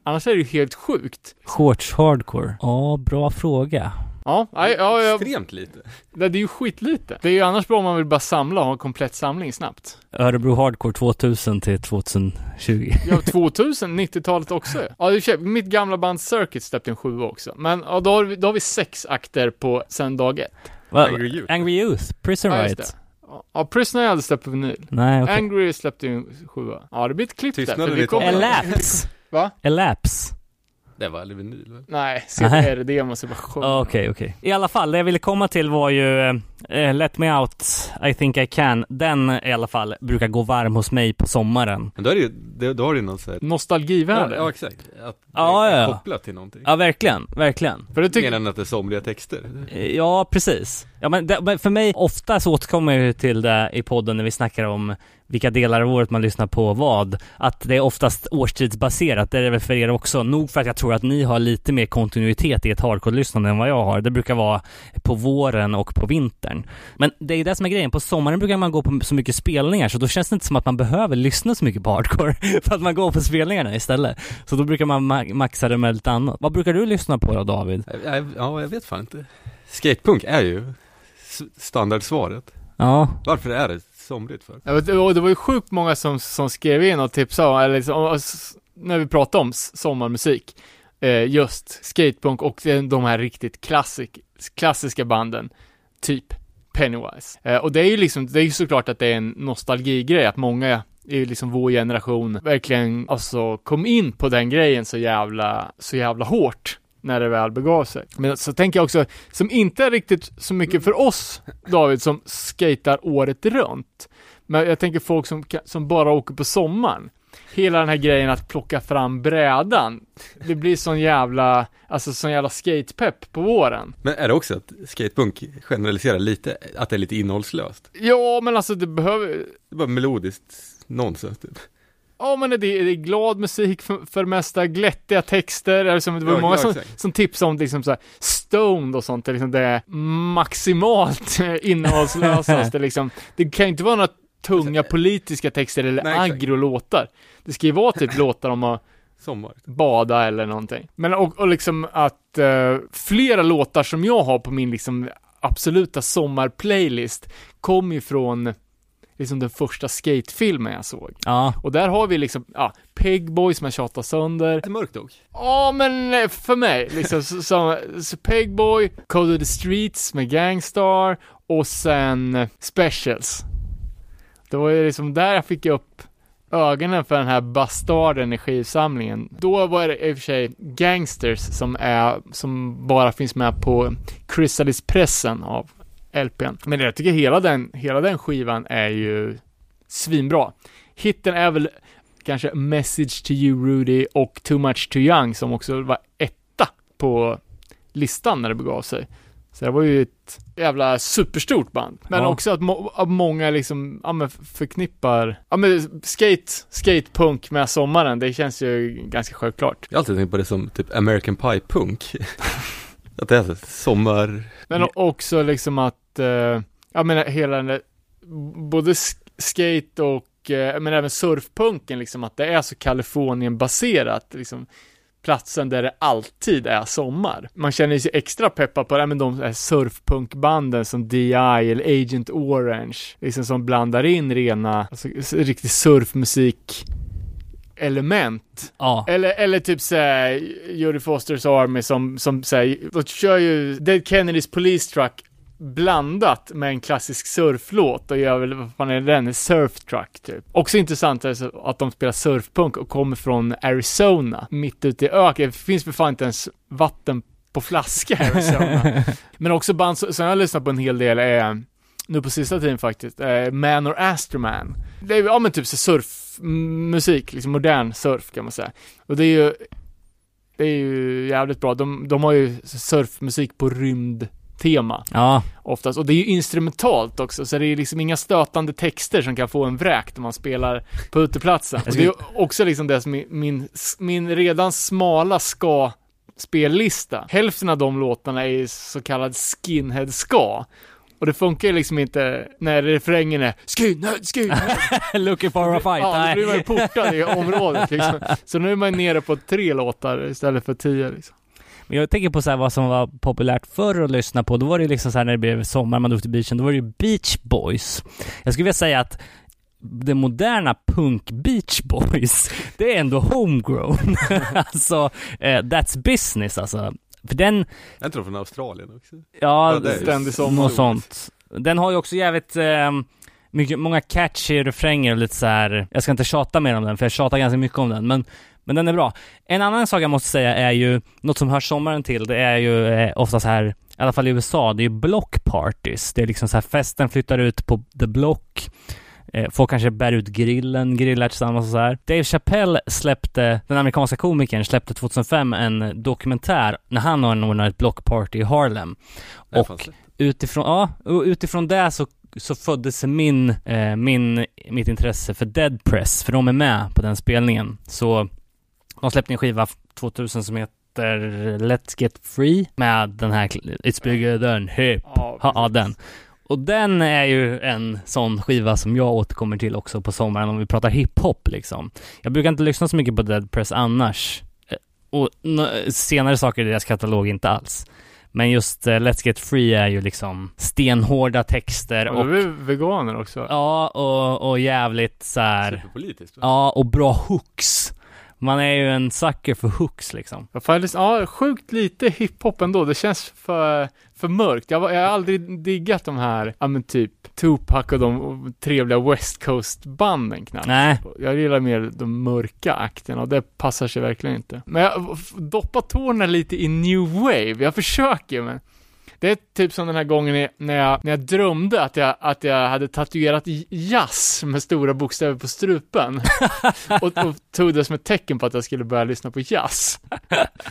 [SPEAKER 3] Annars är det ju helt sjukt.
[SPEAKER 2] Shorts hardcore. Ja, bra fråga.
[SPEAKER 3] Ja, nej, ja, ja,
[SPEAKER 4] Extremt lite.
[SPEAKER 3] det är ju skitlite. Det är ju annars bra om man vill bara samla och ha en komplett samling snabbt.
[SPEAKER 2] Örebro Hardcore 2000 till 2020.
[SPEAKER 3] Ja, 2000, 90-talet också. Ja, i och för sig, mitt gamla band Circuit släppte en sjua också. Men ja, då har vi, då har vi sex akter på sen dag ett.
[SPEAKER 2] Va?
[SPEAKER 4] Angry Youth.
[SPEAKER 2] Angry Youth, Prison
[SPEAKER 3] Ja,
[SPEAKER 2] Riot.
[SPEAKER 3] Ja, Ja, Prisoner har jag aldrig släppt på vinyl.
[SPEAKER 2] Nej, okej.
[SPEAKER 3] Angry släppte ju en sjua. Ja, det blir ett klipp där.
[SPEAKER 4] Tystnaden
[SPEAKER 3] för vi
[SPEAKER 4] är
[SPEAKER 3] kommer-
[SPEAKER 4] tagen.
[SPEAKER 2] Elapse.
[SPEAKER 3] Va?
[SPEAKER 2] Elapse.
[SPEAKER 4] Det var aldrig vinyl väl?
[SPEAKER 3] Nej, CDR-D måste bara sjunga.
[SPEAKER 2] Ja, Okej, okej. I alla fall, det jag ville komma till var ju eh, Let Me Out, I think I can. Den i alla fall brukar gå varm hos mig på sommaren.
[SPEAKER 4] Men då är det ju, då har du ju någon sån här...
[SPEAKER 3] Nostalgivärde.
[SPEAKER 4] Ja, ja, exakt. Att
[SPEAKER 2] Ja, ja,
[SPEAKER 4] kopplat till någonting.
[SPEAKER 2] Ja, verkligen, verkligen.
[SPEAKER 3] För det tycker
[SPEAKER 4] Mer än att det är somliga texter.
[SPEAKER 2] Ja, precis. Ja, men, det, men för mig, ofta så återkommer jag ju till det i podden när vi snackar om vilka delar av året man lyssnar på vad, att det är oftast årstidsbaserat, det är det väl för er också. Nog för att jag tror att ni har lite mer kontinuitet i ett hardcore-lyssnande än vad jag har. Det brukar vara på våren och på vintern. Men det är ju det som är grejen, på sommaren brukar man gå på så mycket spelningar så då känns det inte som att man behöver lyssna så mycket på hardcore för att man går på spelningarna istället. Så då brukar man ma- maxa det med lite annat. Vad brukar du lyssna på då David?
[SPEAKER 4] Ja, jag vet fan inte. Skatepunk är ju standardsvaret.
[SPEAKER 2] Ja,
[SPEAKER 4] Varför är det somrigt för?
[SPEAKER 3] Ja, och det var ju sjukt många som, som skrev in och tipsade om, eller liksom, när vi pratade om sommarmusik, eh, just skatepunk och de de här riktigt klassik, klassiska banden, typ Pennywise. Eh, och det är ju liksom, det är ju såklart att det är en nostalgigrej, att många i liksom vår generation verkligen alltså kom in på den grejen så jävla, så jävla hårt när det väl begav sig. Men så tänker jag också, som inte är riktigt så mycket för oss, David, som skatar året runt. Men jag tänker folk som, som bara åker på sommaren. Hela den här grejen att plocka fram brädan. Det blir sån jävla, alltså sån jävla skatepepp på våren.
[SPEAKER 4] Men är det också att skatepunk generaliserar lite, att det är lite innehållslöst?
[SPEAKER 3] Ja, men alltså det behöver,
[SPEAKER 4] Det är bara melodiskt nonsens typ.
[SPEAKER 3] Ja men det, det är glad musik för, för det mesta, glättiga texter, som, det var
[SPEAKER 4] Ja,
[SPEAKER 3] många
[SPEAKER 4] ja,
[SPEAKER 3] som, som tipsade om liksom så här, stoned och sånt, det, är liksom det är maximalt innehållslösast, det, liksom, det kan ju inte vara några tunga politiska texter eller
[SPEAKER 4] Nej,
[SPEAKER 3] agro-låtar. Det ska ju vara typ låtar om att
[SPEAKER 4] Sommar.
[SPEAKER 3] bada eller någonting. Men och, och liksom att eh, flera låtar som jag har på min liksom absoluta sommarplaylist kom ju från liksom den första skatefilmen jag såg.
[SPEAKER 2] ja.
[SPEAKER 3] Och där har vi liksom, ja, Pegboy som jag tjatar sönder.
[SPEAKER 4] Lite mörkt dock.
[SPEAKER 3] Ja, men eh, för mig, liksom, så, så, så Pegboy, Code of the Streets med Gangstar och sen eh, Specials. Det var ju liksom där jag fick upp ögonen för den här bastarden i skivsamlingen. Då var det i och för sig Gangsters som är, som bara finns med på Chrysalis-pressen av LPn. Men jag tycker hela den, hela den skivan är ju svinbra. Hitten är väl kanske Message to you Rudy och Too much too young som också var etta på listan när det begav sig. Så det var ju ett jävla superstort band. Men
[SPEAKER 2] Ja.
[SPEAKER 3] också att, må- att många liksom, ja men förknippar, ja men skate, skatepunk med sommaren, det känns ju ganska självklart.
[SPEAKER 4] Jag har alltid tänkt på det som typ American Pie Punk. att det är sommar...
[SPEAKER 3] Men också liksom att, eh, jag menar hela den där, både sk- skate och, eh, men även surfpunken liksom, att det är så Kalifornien-baserat, liksom platsen där det alltid är sommar. Man känner sig extra peppad på det, men de surfpunkbanden som DI eller Agent Orange, liksom som blandar in rena, alltså riktig surfmusik element
[SPEAKER 2] Ja.
[SPEAKER 3] eller, eller typ såhär, Jodie Fosters Army som, som säger, de kör ju Dead Kennedys Police Truck blandat med en klassisk surflåt och gör väl, vad fan är den? Surf Truck typ. Också intressant är att de spelar surfpunk och kommer från Arizona, mitt ute i öken. Det finns för fan inte ens vatten på flaska i Arizona. Men också band som jag har lyssnat på en hel del är, nu på sista tiden faktiskt, eh, Man or Astroman. Det är, ja men typ så surfmusik, liksom modern surf kan man säga. Och det är ju, det är ju jävligt bra. De, de har ju surfmusik på rymdtema
[SPEAKER 2] Ja.
[SPEAKER 3] oftast. Och det är ju instrumentalt också, så det är liksom inga stötande texter som kan få en vräkt när man spelar på uteplatsen. Och det är ju också liksom det som min, min, min redan smala ska spellista. Hälften av de låtarna är så kallad skinhead ska. Och det funkar ju liksom inte när refrängen är skinhead, skinhead.
[SPEAKER 2] Looking for a fight.
[SPEAKER 3] Ja, då blir man ju portad i området liksom. Så nu är man nere på tre låtar istället för tio liksom.
[SPEAKER 2] Men jag tänker på så här vad som var populärt förr att lyssna på. Då var det liksom så här när det blev sommar, man drog till beachen, då var det ju Beach Boys. Jag skulle vilja säga att det moderna punk Beach Boys, det är ändå homegrown. alltså, eh, that's business alltså. För den,
[SPEAKER 4] Jag tror från Australien också.
[SPEAKER 2] ja,
[SPEAKER 4] Ja,
[SPEAKER 3] ständig sommar.
[SPEAKER 2] något sånt. Den har ju också jävligt, eh, mycket, många catchy refränger och lite så här. jag ska inte tjata mer om den, för jag tjatar ganska mycket om den, men men den är bra. En annan sak jag måste säga är ju, något som hör sommaren till, det är ju eh, ofta så här, i alla fall i USA, det är ju block parties. Det är liksom så här, festen flyttar ut på the block. Eh, folk kanske bär ut grillen, grillar tillsammans och så här. Dave Chappelle släppte, den amerikanska komikern, släppte 2005 en dokumentär när han anordnade ett blockparty i Harlem. Och utifrån, ja, utifrån det så, så föddes min, eh, min, mitt intresse för Dead Press, för de är med på den spelningen. Så de släppte en skiva 2000 som heter Let's Get Free med den här It's bigger than hip.
[SPEAKER 3] Ja,
[SPEAKER 2] Ja, ja, den. Och den är ju en sån skiva som jag återkommer till också på sommaren om vi pratar hiphop liksom. Jag brukar inte lyssna så mycket på Dead Press annars. Eh, Och senare saker i deras katalog inte alls. Men just eh, Let's Get Free är ju liksom stenhårda texter
[SPEAKER 3] Och
[SPEAKER 2] och,
[SPEAKER 3] du är veganer också.
[SPEAKER 2] ja, och, och jävligt så här.
[SPEAKER 4] Superpolitiskt. va?
[SPEAKER 2] ja, och bra hooks. Man är ju en sucker för hooks liksom.
[SPEAKER 3] Ja, sjukt lite hiphop ändå. Det känns för, för mörkt. Jag, jag har aldrig diggat de här, ja men typ Tupac och de trevliga West Coast-banden knappt.
[SPEAKER 2] Nej,
[SPEAKER 3] Jag gillar mer de mörka akterna och det passar sig verkligen inte. Men jag doppar tårna lite i new wave. Jag försöker men det är typ som den här gången när jag, när jag drömde att jag, att jag hade tatuerat jazz med stora bokstäver på strupen. och, och tog det som ett tecken på att jag skulle börja lyssna på jazz.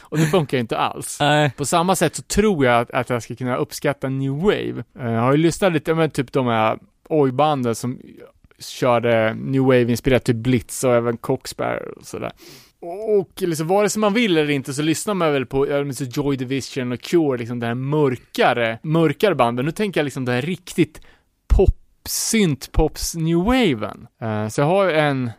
[SPEAKER 3] och det funkar ju inte alls.
[SPEAKER 2] nej.
[SPEAKER 3] På samma sätt så tror jag att, att jag ska kunna uppskatta new wave. Eh, Jag har ju lyssnat lite, men typ de här oj-banden som körde new wave-inspirerat, typ Blitz och även Coxbear och sådär. Och liksom, vare sig man vill eller inte så lyssnar man väl på så Joy Division och Cure, liksom det här mörkare, mörkare banden. Nu tänker jag liksom det här riktigt pop, synt pops new waven. Eh, så jag har ju en,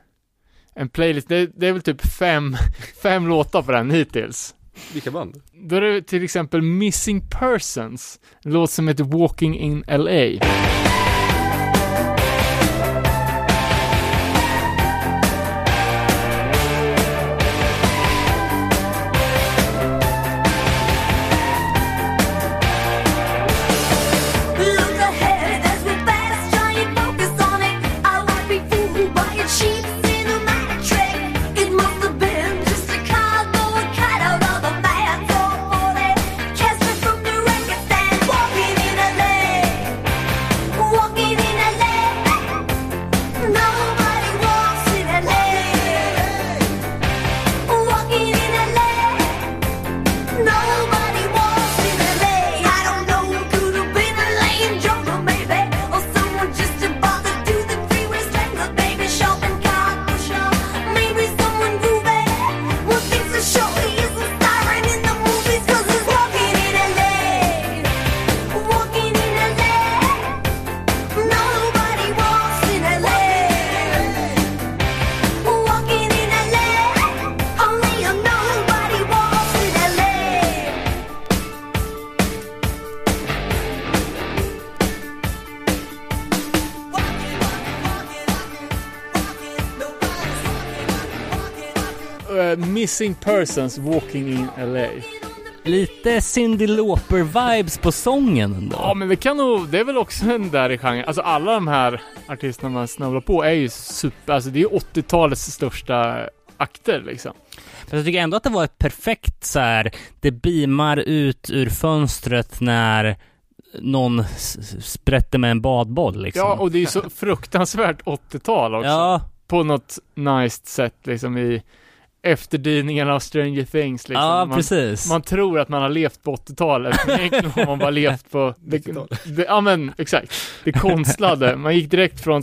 [SPEAKER 3] en playlist, det, det är väl typ fem, fem låtar på den hittills.
[SPEAKER 4] Vilka band?
[SPEAKER 3] Då är det till exempel Missing Persons, en låt som heter Walking in LA. Missing Persons, Walking in LA.
[SPEAKER 2] Lite Cyndi Lauper-vibes på sången ändå.
[SPEAKER 3] Ja, men det kan nog, det är väl också en där i genren. Alltså alla de här artisterna man snövlar på är ju super, alltså det är ju 80-talets största akter liksom.
[SPEAKER 2] Fast jag tycker ändå att det var ett perfekt så här. det beamar ut ur fönstret när någon sprätter med en badboll liksom.
[SPEAKER 3] Ja, och det är ju så fruktansvärt 80-tal också.
[SPEAKER 2] Ja,
[SPEAKER 3] På något nice sätt liksom i efterdyningarna av Stranger Things liksom.
[SPEAKER 2] ja
[SPEAKER 3] man,
[SPEAKER 2] precis.
[SPEAKER 3] man tror att man har levt på 80-talet, men egentligen har man bara levt på det, det, ja men exakt, det konstlade. Man gick direkt från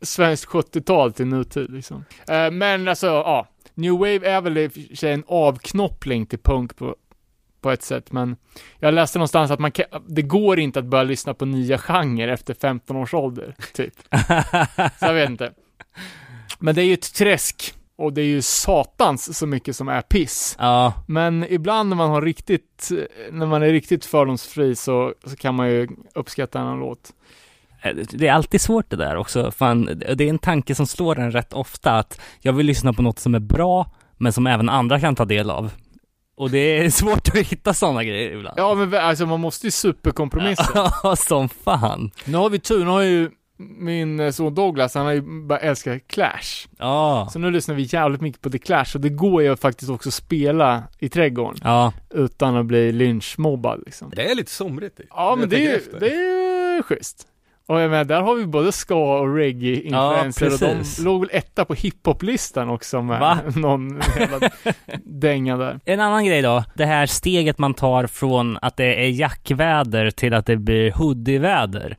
[SPEAKER 3] svenskt 70-tal till nutid liksom. Eh, men alltså, ja, New Wave är väl i och för sig en avknoppling till punk på, på ett sätt, men jag läste någonstans att man kan, det går inte att börja lyssna på nya genrer efter 15 års ålder, typ. Så jag vet inte. Men det är ju ett träsk, och det är ju satans så mycket som är piss.
[SPEAKER 2] ja,
[SPEAKER 3] Men ibland när man har riktigt, när man är riktigt fördomsfri så, så kan man ju uppskatta en låt.
[SPEAKER 2] Eh, det är alltid svårt det där också. Fan, det är en tanke som slår en rätt ofta att jag vill lyssna på något som är bra, men som även andra kan ta del av. Och det är svårt att hitta sådana grejer ibland.
[SPEAKER 3] Ja men alltså man måste ju superkompromissa.
[SPEAKER 2] Ja, som fan.
[SPEAKER 3] Nu har vi tur, nu har ju min eh, son Douglas, han har ju bara älskat Clash.
[SPEAKER 2] Ja.
[SPEAKER 3] Så nu lyssnar vi jävligt mycket på The Clash och det går ju faktiskt också att spela i trädgården
[SPEAKER 2] Ja,
[SPEAKER 3] utan att bli lynchmobbad liksom.
[SPEAKER 4] Det är lite somrigt.
[SPEAKER 3] Ja
[SPEAKER 4] när
[SPEAKER 3] men det är, ju- det är ju schysst. Och jag menar, där har vi både ska och reggae-influenser och
[SPEAKER 2] precis.
[SPEAKER 3] de låg väl etta på hiphop-listan också med
[SPEAKER 2] Va?
[SPEAKER 3] någon jävla dänga där.
[SPEAKER 2] En annan grej då, det här steget man tar från att det är jackväder till att det blir hoodieväder.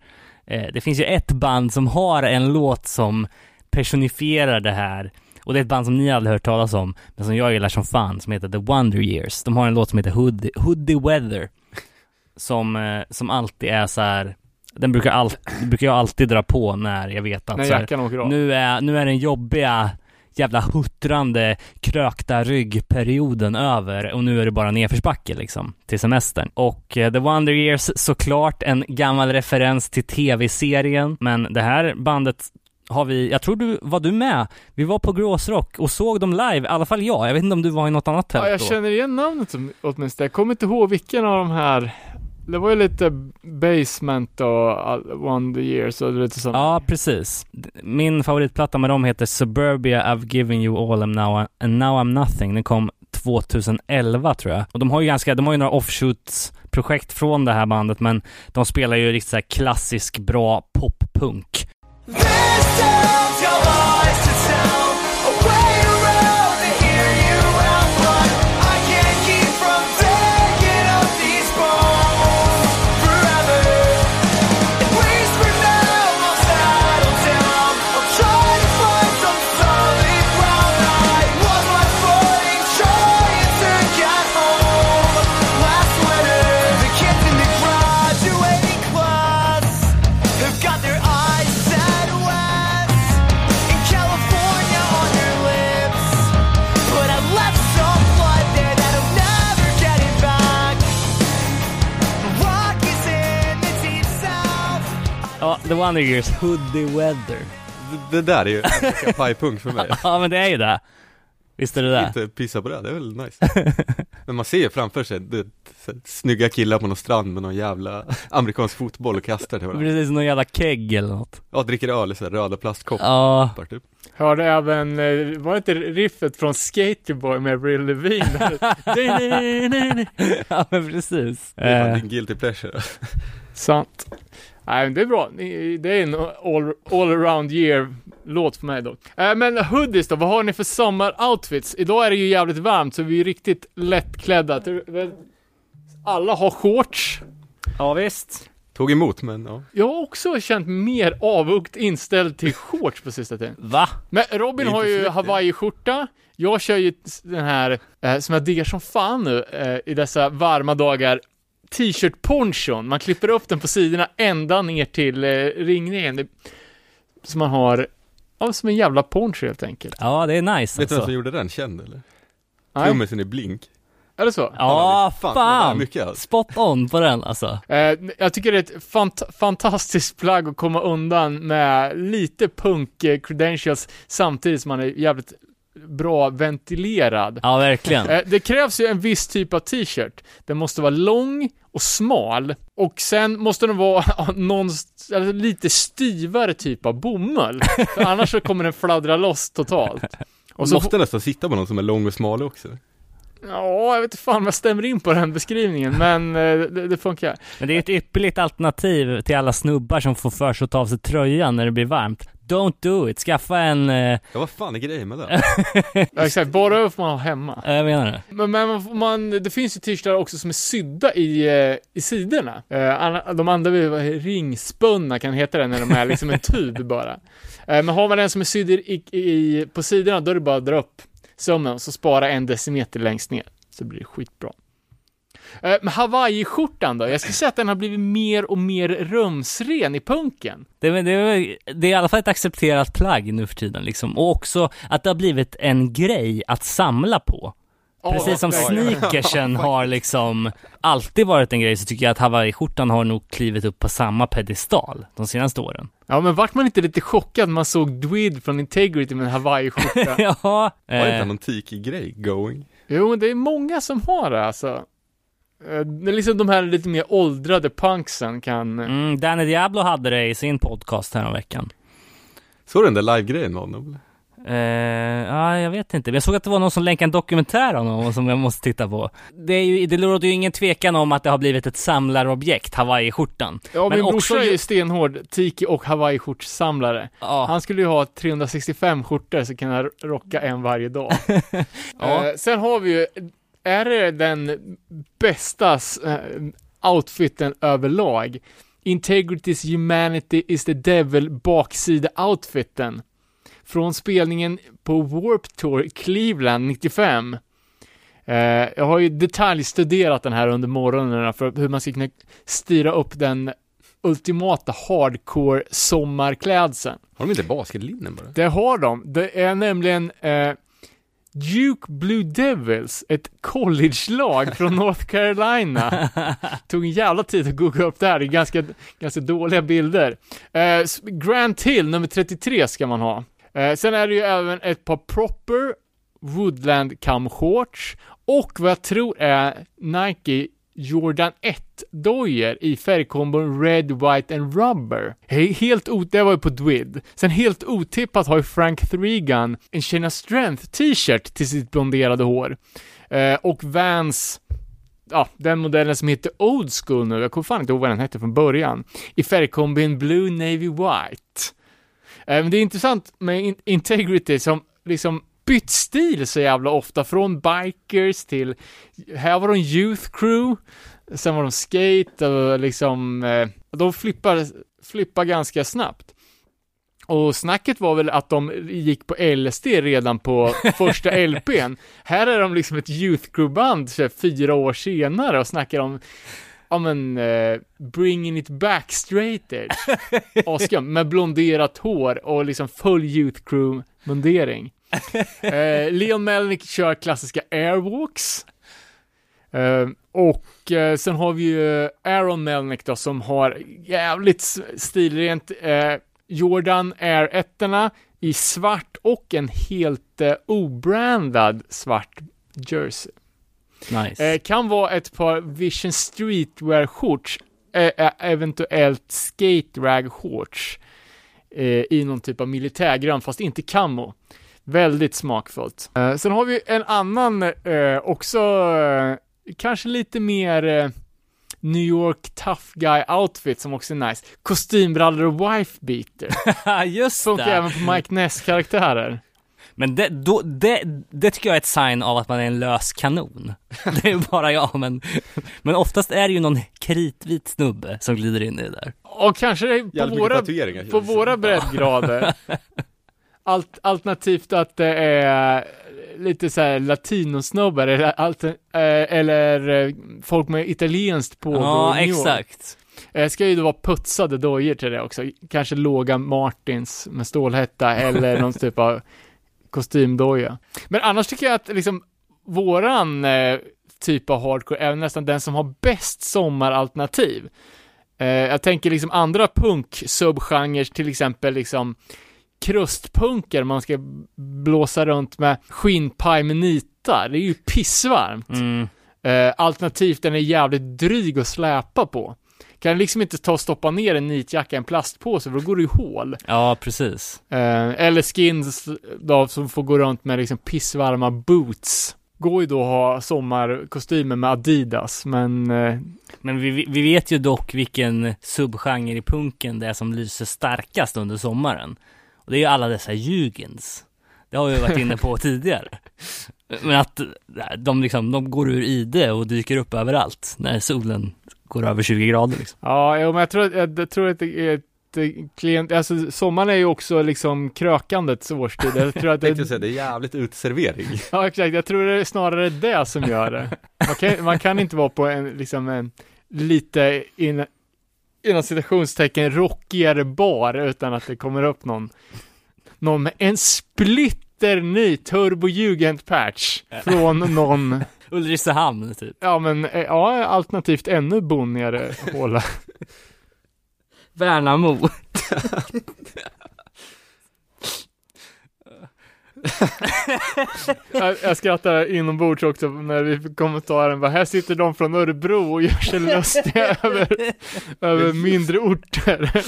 [SPEAKER 2] Eh, det finns ju ett band som har en låt som personifierar det här. Och det är ett band som ni aldrig hört talas om, men som jag gillar som fan, som heter The Wonder Years. De har en låt som heter Hoodie, Hoodie Weather. Som, eh, som alltid är så här Den brukar, all, brukar jag alltid dra på när jag vet att
[SPEAKER 3] När
[SPEAKER 2] så här, nu, är, nu är den jobbiga jävla huttrande krökta ryggperioden över och nu är det bara nedförsbacke liksom till semestern. Och eh, The Wonder Years såklart en gammal referens till tv-serien, men det här bandet har vi, jag tror du, var du med? Vi var på Gråsrock och såg dem live, i alla fall jag. Jag vet inte om du var i något annat tält
[SPEAKER 3] Ja, jag
[SPEAKER 2] då?
[SPEAKER 3] känner igen namnet åtminstone. Jag kommer inte ihåg vilken av de här. Det var ju lite Basement och all- Wonder Years och lite sånt.
[SPEAKER 2] Ja, precis. Min favoritplatta med dem heter Suburbia I've given you all and now, and now I'm nothing. Den kom 2011 tror jag. Och de har ju ganska, de har ju några offshoots-projekt från det här bandet, men de spelar ju riktigt så här klassisk bra poppunk.
[SPEAKER 5] South.
[SPEAKER 2] Ja, The Wonder Years, Hoodie Weather.
[SPEAKER 4] Det, det där är ju ganska pajpunk för mig.
[SPEAKER 2] Ja, men det är ju det. Visst är det det?
[SPEAKER 4] Inte pissa på det, det är väl nice. Men man ser ju framför sig, det, så, snygga killar på någon strand med någon jävla amerikansk fotboll och kastar till varandra.
[SPEAKER 2] Precis, någon jävla keg eller något.
[SPEAKER 4] Ja, dricker öl i så här röda plastkoppar
[SPEAKER 2] Ja,
[SPEAKER 4] typ.
[SPEAKER 3] Hörde även, eh, var det inte riffet från Skaterboy med Avril Lavigne?
[SPEAKER 2] ja men precis.
[SPEAKER 4] Det är fan
[SPEAKER 2] Eh,
[SPEAKER 4] din guilty pleasure.
[SPEAKER 3] Sant. Nej, men det är bra. Det är en all, all around year låt för mig då. Eh, men hoodies då, vad har ni för sommaroutfits? Idag är det ju jävligt varmt så vi är riktigt lättklädda. Alla har shorts.
[SPEAKER 2] ja visst.
[SPEAKER 4] Tog emot, men ja.
[SPEAKER 3] Jag har också känt mer avundsjukt inställd till shorts på sista tiden.
[SPEAKER 2] Va?
[SPEAKER 3] Men Robin har ju hawaii-skjorta. Jag kör ju den här, eh, som jag diggar som fan nu eh, i dessa varma dagar, t-shirt-ponchon. Man klipper upp den på sidorna ända ner till eh, ringningen. Så man har, ja, som en jävla poncho helt enkelt.
[SPEAKER 2] Ja, det är nice
[SPEAKER 4] Vet du vem
[SPEAKER 2] alltså.
[SPEAKER 4] som gjorde den känd eller?
[SPEAKER 3] Nej,
[SPEAKER 4] Trummisen i Blink.
[SPEAKER 3] är det så?
[SPEAKER 2] Ja,
[SPEAKER 4] Fan,
[SPEAKER 2] fan!
[SPEAKER 4] mycket alltså.
[SPEAKER 2] Spot on på den alltså.
[SPEAKER 3] Eh, jag tycker det är ett fant- fantastiskt plagg att komma undan med lite punk-credentials samtidigt som man är jävligt bra ventilerad.
[SPEAKER 2] Ja, verkligen.
[SPEAKER 3] Eh, Det krävs ju en viss typ av t-shirt. Den måste vara lång och smal och sen måste den vara någon, lite styvare typ av bomull. För annars så kommer den fladdra loss totalt. Och
[SPEAKER 4] Och
[SPEAKER 3] så
[SPEAKER 4] måste nästan sitta på någon som är lång och smal också.
[SPEAKER 3] Ja, jag vet inte fan om jag stämmer in på den beskrivningen, men eh, det, det funkar.
[SPEAKER 2] Men det är ett ypperligt alternativ till alla snubbar som får för sig att ta av sig tröjan när det blir varmt. Don't do it. Skaffa en, eh,
[SPEAKER 4] Ja, vad fan är grejen med det?
[SPEAKER 3] Ja, exakt, bara får man ha hemma.
[SPEAKER 2] jag menar det.
[SPEAKER 3] Men, men man, man, det finns ju t-shirtar också som är sydda i, eh, i sidorna. Eh, de andra är- ringspunna kan heta det när de är liksom en tub bara. Eh, men har man en som är sydd i, i, på sidorna, då är det bara att dra upp sömmen och så spara en decimeter längst ner. Så blir det skitbra. Eh, Men Hawaii-skjortan då? Jag skulle säga att den har blivit mer och mer rumsren i punken.
[SPEAKER 2] Det, är- det, det är i alla fall ett accepterat plagg nu för tiden liksom. Och också att det har blivit en grej att samla på. Precis som sneakersen har liksom alltid varit en grej så tycker jag att hawaiiskjortan har nog klivit upp på samma pedestal de senaste åren.
[SPEAKER 3] Ja, men vart man inte lite chockad när man såg Dwid från Integrity med en Hawaii-skjorta?
[SPEAKER 2] ja,
[SPEAKER 4] Var det inte
[SPEAKER 2] eh,
[SPEAKER 4] någon tiki-grej going?
[SPEAKER 3] Jo, men det är många som har det alltså. Eh, Det är liksom de här lite mer åldrade punksen kan...
[SPEAKER 2] mm, Danny Diablo hade det i sin podcast veckan.
[SPEAKER 4] Såg du den där live-grejen med honom?
[SPEAKER 2] Eh, ja, jag vet inte. Men jag såg att det var någon som länkade en dokumentär om honom som jag måste titta på. Det, är ju, det råder ju ingen tvekan om att det har blivit ett samlarobjekt, hawaiiskjortan.
[SPEAKER 3] Ja,
[SPEAKER 2] Men
[SPEAKER 3] min
[SPEAKER 2] också
[SPEAKER 3] brorsa är
[SPEAKER 2] ju-
[SPEAKER 3] stenhård tiki och Hawaii-skjortsamlare.
[SPEAKER 2] Ja,
[SPEAKER 3] Han skulle ju ha 365 skjortor så kan han rocka en varje dag.
[SPEAKER 2] Ja.
[SPEAKER 3] Eh, sen har vi ju, är det den bästa eh, outfiten överlag? Integrity's Humanity is the Devil baksida-outfiten. Från spelningen på Warp Tour Cleveland 95. Eh, jag har ju detaljstuderat den här under morgonen för hur man ska kunna styra upp den ultimata hardcore sommarklädseln.
[SPEAKER 4] Har de inte basketlinnen bara?
[SPEAKER 3] Det har de. Det är nämligen eh, Duke Blue Devils, ett college-lag från North Carolina. Tog en jävla tid att googla upp det här, det är ganska, ganska dåliga bilder. Eh, Grant Hill, nummer 33 ska man ha. Eh, sen är det ju även ett par proper Woodland Cam shorts och vad jag tror är Nike Jordan 1-dojor i färgkombon Red, White and Rubber. Helt o- det var ju på Dwid. Sen helt otippat har ju Frank Threegun en China Strength t-shirt till sitt blonderade hår. Eh, och Vans ja, den modellen som heter Old School nu, jag kommer fan inte ihåg vad den hette från början, i färgkombin Blue Navy White. Eh, Men det är intressant med in- Integrity som liksom bytt stil så jävla ofta, från bikers till, här var de Youth Crew, sen var de skate och liksom, eh, de flippar, flippar ganska snabbt. Och snacket var väl att de gick på LSD redan på första LPn. Här är de liksom ett Youth Crew-band fyra år senare och snackar om Ja men, eh, bringing it back straight edge. Askum, med blonderat hår och liksom full Youth Crew-mundering. Eh, Leon Melnick kör klassiska airwalks. Eh, och eh, sen har vi ju Aaron Melnick då som har jävligt stilrent eh, Jordan Air 1 i svart och en helt eh, obrandad svart jersey.
[SPEAKER 2] Nice.
[SPEAKER 3] Eh, kan vara ett par Vision Streetwear-shorts, eventuellt skate rag shorts i någon typ av militärgrön, fast inte camo. Väldigt smakfullt. Eh, sen har vi en annan, eh, också eh, kanske lite mer eh, New York tough guy outfit som också är nice. Kostymbrallor och wife beater.
[SPEAKER 2] Just
[SPEAKER 3] Funkar
[SPEAKER 2] det.
[SPEAKER 3] även på Mike Ness-karaktärer.
[SPEAKER 2] Men det, då, det, det tycker jag är ett sign av att man är en lös kanon. Det är bara jag, men, men oftast är det ju någon kritvit snubbe som glider in i det där.
[SPEAKER 3] Och kanske det är på
[SPEAKER 4] Jävligt mycket
[SPEAKER 3] våra
[SPEAKER 4] tatueringar.
[SPEAKER 3] på våra breddgrader. Alt, alternativt att det är lite så här latinosnubbar eller, alter, eh, eller eh, folk med italienskt på
[SPEAKER 2] Ja, exakt.
[SPEAKER 3] Eh, ska ju då vara putsade dojor till det också. Kanske låga Martins med stålhätta eller någon typ av kostymdoja. Men annars tycker jag att liksom våran eh, typ av hardcore är nästan den som har bäst sommaralternativ. Eh, jag tänker liksom andra punk-subgenrer, till exempel liksom krustpunker, man ska blåsa runt med skinnpaj med nitar. Det är ju pissvarmt.
[SPEAKER 2] Mm.
[SPEAKER 3] Eh, alternativt den är jävligt dryg att släpa på. Kan liksom inte ta och stoppa ner en nitjacka i en plastpåse för då går det ju hål.
[SPEAKER 2] Ja, precis.
[SPEAKER 3] Eh, eller skins då som får gå runt med liksom pissvarma boots. Går ju då att ha sommarkostymer med Adidas, men eh,
[SPEAKER 2] Men vi, vi vet ju dock vilken subgenre i punken det är som lyser starkast under sommaren. Och det är ju alla dessa Jugens. Det har vi varit inne på tidigare. Men att de liksom, de går ur ide och dyker upp överallt när solen går över 20 grader liksom.
[SPEAKER 3] ja, men jag tror, jag, jag tror att det är ett eh, klient, alltså sommaren är ju också liksom krökandets årstid. Jag tror att det,
[SPEAKER 4] säga, det är jävligt utservering.
[SPEAKER 3] ja exakt, jag tror det är snarare det som gör det. Man kan, man kan inte vara på en, liksom en lite in, inom citationstecken rockigare bar utan att det kommer upp någon, någon med en splitter ny turbo patch från någon,
[SPEAKER 2] Ulricehamn typ.
[SPEAKER 3] ja men, eh, ja alternativt ännu bonnigare håla.
[SPEAKER 2] Värnamo.
[SPEAKER 3] Jag, jag skrattar inombords också när vi fick kommentaren bara, här sitter de från Örebro och gör sig lustiga över, över mindre orter.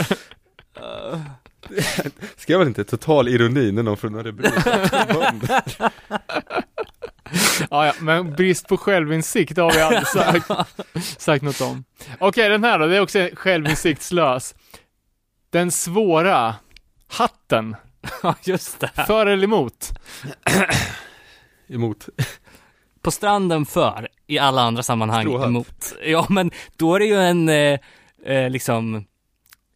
[SPEAKER 4] Skrev väl inte total ironi när någon från Örebro?
[SPEAKER 3] Ja, ja, men brist på självinsikt har vi aldrig sagt, sagt något om. Okej, den här då, det är också självinsiktslös. Den svåra hatten,
[SPEAKER 2] Ja, just det.
[SPEAKER 3] för eller emot?
[SPEAKER 4] Emot.
[SPEAKER 2] På stranden för, i alla andra sammanhang
[SPEAKER 4] Stråhatt.
[SPEAKER 2] emot. Ja, men då är det ju en, eh, eh, liksom,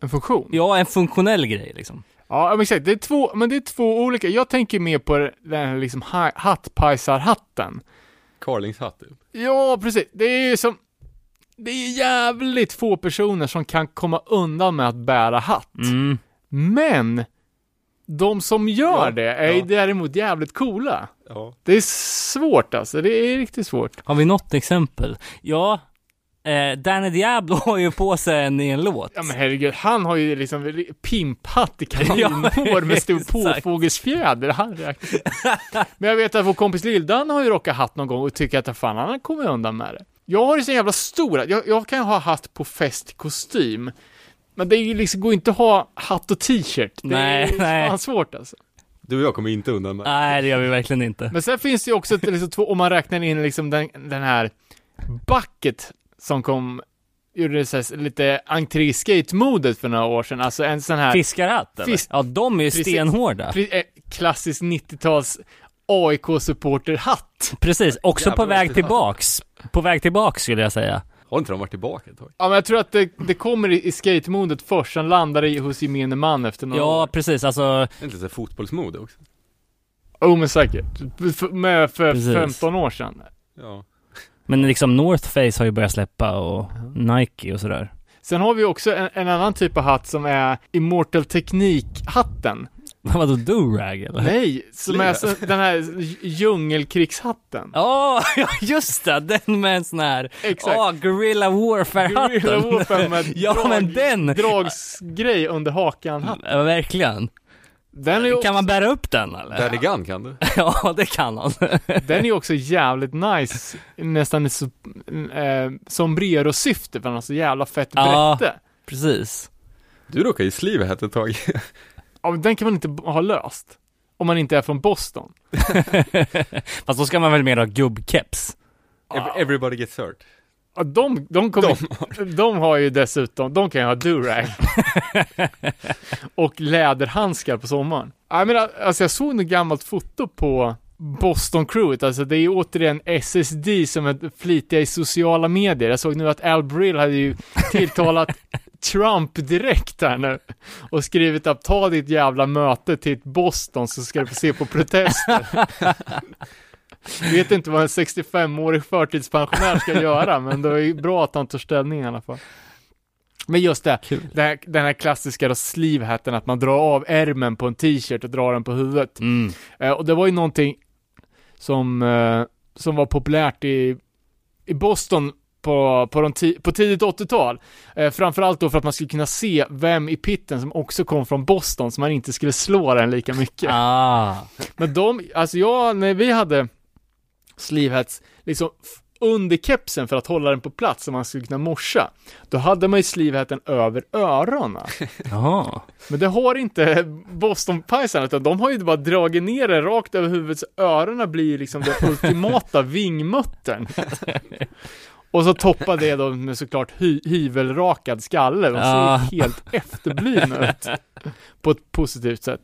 [SPEAKER 3] En funktion?
[SPEAKER 2] ja, en funktionell grej liksom.
[SPEAKER 3] Ja, men exakt. Det är två, men det är två olika. Jag tänker mer på den här liksom ha- hattpajsarhatten.
[SPEAKER 4] Carlingshatt. typ.
[SPEAKER 3] Ja, precis. Det är ju som, det är jävligt få personer som kan komma undan med att bära hatt.
[SPEAKER 2] Mm.
[SPEAKER 3] Men, de som gör
[SPEAKER 4] Ja,
[SPEAKER 3] det är
[SPEAKER 4] ja.
[SPEAKER 3] däremot jävligt coola.
[SPEAKER 4] Ja.
[SPEAKER 3] Det är svårt alltså, det är riktigt svårt.
[SPEAKER 2] Har vi något exempel? Ja, eh, Danny Diablo har ju på sig en i en låt.
[SPEAKER 3] Ja men herregud, han har ju liksom pimphatt i kaninhår med stor påfågelsfjäder. Han. Men jag vet att vår kompis Lildan har ju rockat hatt någon gång och tycker att fan han kommer undan med det. Jag har ju så jävla stora, jag, jag kan ju ha hatt på fest kostym. Men det är ju liksom, går inte att ha hatt och t-shirt. Det
[SPEAKER 2] Nej,
[SPEAKER 3] är
[SPEAKER 2] nej.
[SPEAKER 3] fan svårt alltså.
[SPEAKER 4] Du och jag kommer inte undan med.
[SPEAKER 2] Nej, det gör vi verkligen inte.
[SPEAKER 3] Men sen finns det ju också liksom, två, om man räknar in liksom den, den här bucket som kom, gjorde det så här, lite entré skate-modet för några år sedan. Alltså en sån här
[SPEAKER 2] Fiskarhatt eller?
[SPEAKER 3] Fisk-
[SPEAKER 2] Ja, de är ju
[SPEAKER 3] Precis.
[SPEAKER 2] stenhårda.
[SPEAKER 3] Pre- eh, klassisk 90-tals AIK-supporterhatt.
[SPEAKER 2] Precis, också
[SPEAKER 4] Jävlar
[SPEAKER 2] på väg tillbaks. På väg tillbaks skulle jag säga.
[SPEAKER 4] Har inte de varit tillbaka ett tag?
[SPEAKER 3] Ja, men jag tror att det, det kommer i, i skate-modet först, sen landar det i- hos gemene man efter några
[SPEAKER 2] Ja,
[SPEAKER 3] år.
[SPEAKER 2] precis, alltså
[SPEAKER 4] Är det inte så här fotbollsmode också?
[SPEAKER 3] Oh, men säkert. F- med för
[SPEAKER 2] Precis.
[SPEAKER 3] 15 år sedan.
[SPEAKER 4] Ja.
[SPEAKER 2] Men liksom North Face har ju börjat släppa och Nike och sådär.
[SPEAKER 3] Sen har vi också en, en annan typ av hatt som är Immortal Teknik-hatten.
[SPEAKER 2] Vadå, do-rag eller?
[SPEAKER 3] Nej, som är så, den här djungelkrigshatten.
[SPEAKER 2] Ja, ja just det! Den med en sån här,
[SPEAKER 3] Exakt.
[SPEAKER 2] ja, Guerrilla Warfare-hatten.
[SPEAKER 3] Guerrilla Warfare med
[SPEAKER 2] ja,
[SPEAKER 3] drag-
[SPEAKER 2] men den!
[SPEAKER 3] Dragsgrej under hakan.
[SPEAKER 2] Ja, verkligen.
[SPEAKER 3] Den är
[SPEAKER 2] Kan man bära upp den eller?
[SPEAKER 4] Daddy Gun kan du?
[SPEAKER 2] Ja, det kan han.
[SPEAKER 3] den är också jävligt nice. Nästan i så, eh, sombrero-syfte för den har så jävla fett
[SPEAKER 2] Ja.
[SPEAKER 3] brätte.
[SPEAKER 2] Precis.
[SPEAKER 4] Du råkade ju sliva här ett tag.
[SPEAKER 3] Ja, den kan man inte ha löst. Om man inte är från Boston.
[SPEAKER 2] Fast då ska man väl mer ha gubbkeps?
[SPEAKER 4] Ev- Everybody gets hurt.
[SPEAKER 3] Ja, de, de, kommer, de. har ju dessutom, de kan ju ha durag. och läderhandskar på sommaren. Ja, men alltså jag såg något gammalt foto på Boston Crewet, alltså det är ju återigen SSD som är flitiga i sociala medier. Jag såg nu att Al Brill hade ju tilltalat Trump direkt här nu och skrivit att ta ditt jävla möte till Boston så ska du få se på protester. Jag vet inte vad en 65-årig förtidspensionär ska göra, men det är bra att han tar ställning i alla fall. Men just det, det här, den här klassiska då sleevehatten, att man drar av ärmen på en t-shirt och drar den på huvudet.
[SPEAKER 2] Mm.
[SPEAKER 3] Eh, och det var ju någonting som, eh, som var populärt i, i Boston på, på, de ti- på tidigt 80-tal. Eh, framförallt då för att man skulle kunna se vem i pitten som också kom från Boston, så man inte skulle slå den lika mycket.
[SPEAKER 2] Ah.
[SPEAKER 3] Men de, alltså jag, när vi hade sleevehats, liksom under kepsen för att hålla den på plats så man skulle kunna morsa, då hade man ju sleevehatten över öronen.
[SPEAKER 2] Jaha.
[SPEAKER 3] Men det har inte Boston-pajsarna, utan de har ju bara dragit ner den rakt över huvudet, så öronen blir liksom den ultimata vingmuttern. Och så toppar det då med såklart hy- hyvelrakad skalle, de ser
[SPEAKER 2] Ja.
[SPEAKER 3] helt efterblivna ut. På ett positivt sätt.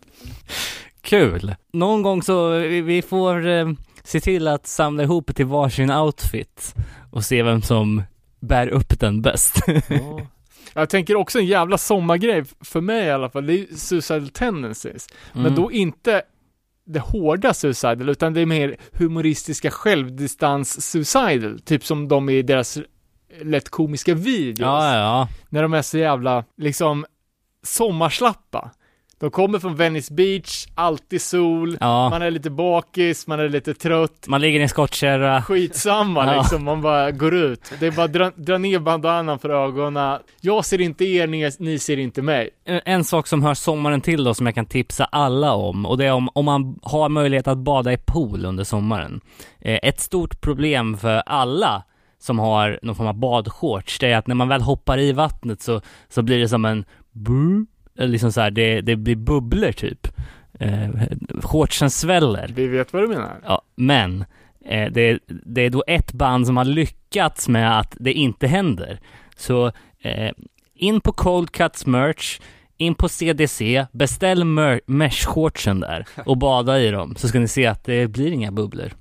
[SPEAKER 2] Kul. Någon gång så, vi, vi får eh, se till att samla ihop till varsin outfit och se vem som bär upp den bäst.
[SPEAKER 3] Jag tänker också en jävla sommargrej, för mig i alla fall, det är suicidal tendencies. Men
[SPEAKER 2] Mm.
[SPEAKER 3] då inte det hårda suicidal, utan det är mer humoristiska självdistans suicidal, typ som de i deras lätt komiska videos.
[SPEAKER 2] Ja, ja, ja.
[SPEAKER 3] När de är så jävla, liksom, sommarslappa. De kommer från Venice Beach, alltid sol,
[SPEAKER 2] Ja.
[SPEAKER 3] man är lite bakis, man är lite trött.
[SPEAKER 2] Man ligger i en skottkärra.
[SPEAKER 3] Skitsamma
[SPEAKER 2] Ja.
[SPEAKER 3] liksom, man bara går ut. Det är bara dra, dra ner bandanan för ögonen. Jag ser inte er, ni, ni ser inte mig.
[SPEAKER 2] En, en sak som hör sommaren till då som jag kan tipsa alla om och det är om, om man har möjlighet att bada i pool under sommaren. Eh, ett stort problem för alla som har någon form av badshorts, det är att när man väl hoppar i vattnet så, så blir det som en liksom så här, det, det blir bubblor typ. Eh, shortsen sväller.
[SPEAKER 3] Vi vet vad du menar.
[SPEAKER 2] Ja, men eh, det, det är då ett band som har lyckats med att det inte händer. Så eh, in på Cold Cuts merch, in på CDC, beställ mesh-shortsen där och bada i dem så ska ni se att det blir inga bubblor.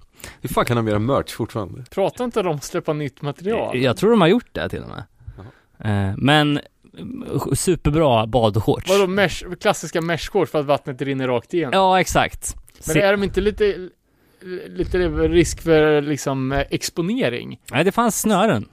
[SPEAKER 4] Hur fan kan de göra merch fortfarande?
[SPEAKER 3] Pratar inte de om att släppa nytt material?
[SPEAKER 2] Jag tror de har gjort det till och med. Eh, men superbra badshorts.
[SPEAKER 3] Vadå mesh, klassiska meshshorts för att vattnet rinner rakt igenom?
[SPEAKER 2] Ja, exakt.
[SPEAKER 3] Men
[SPEAKER 2] Se-
[SPEAKER 3] är de inte lite, lite risk för liksom exponering?
[SPEAKER 2] Nej, det fanns snören.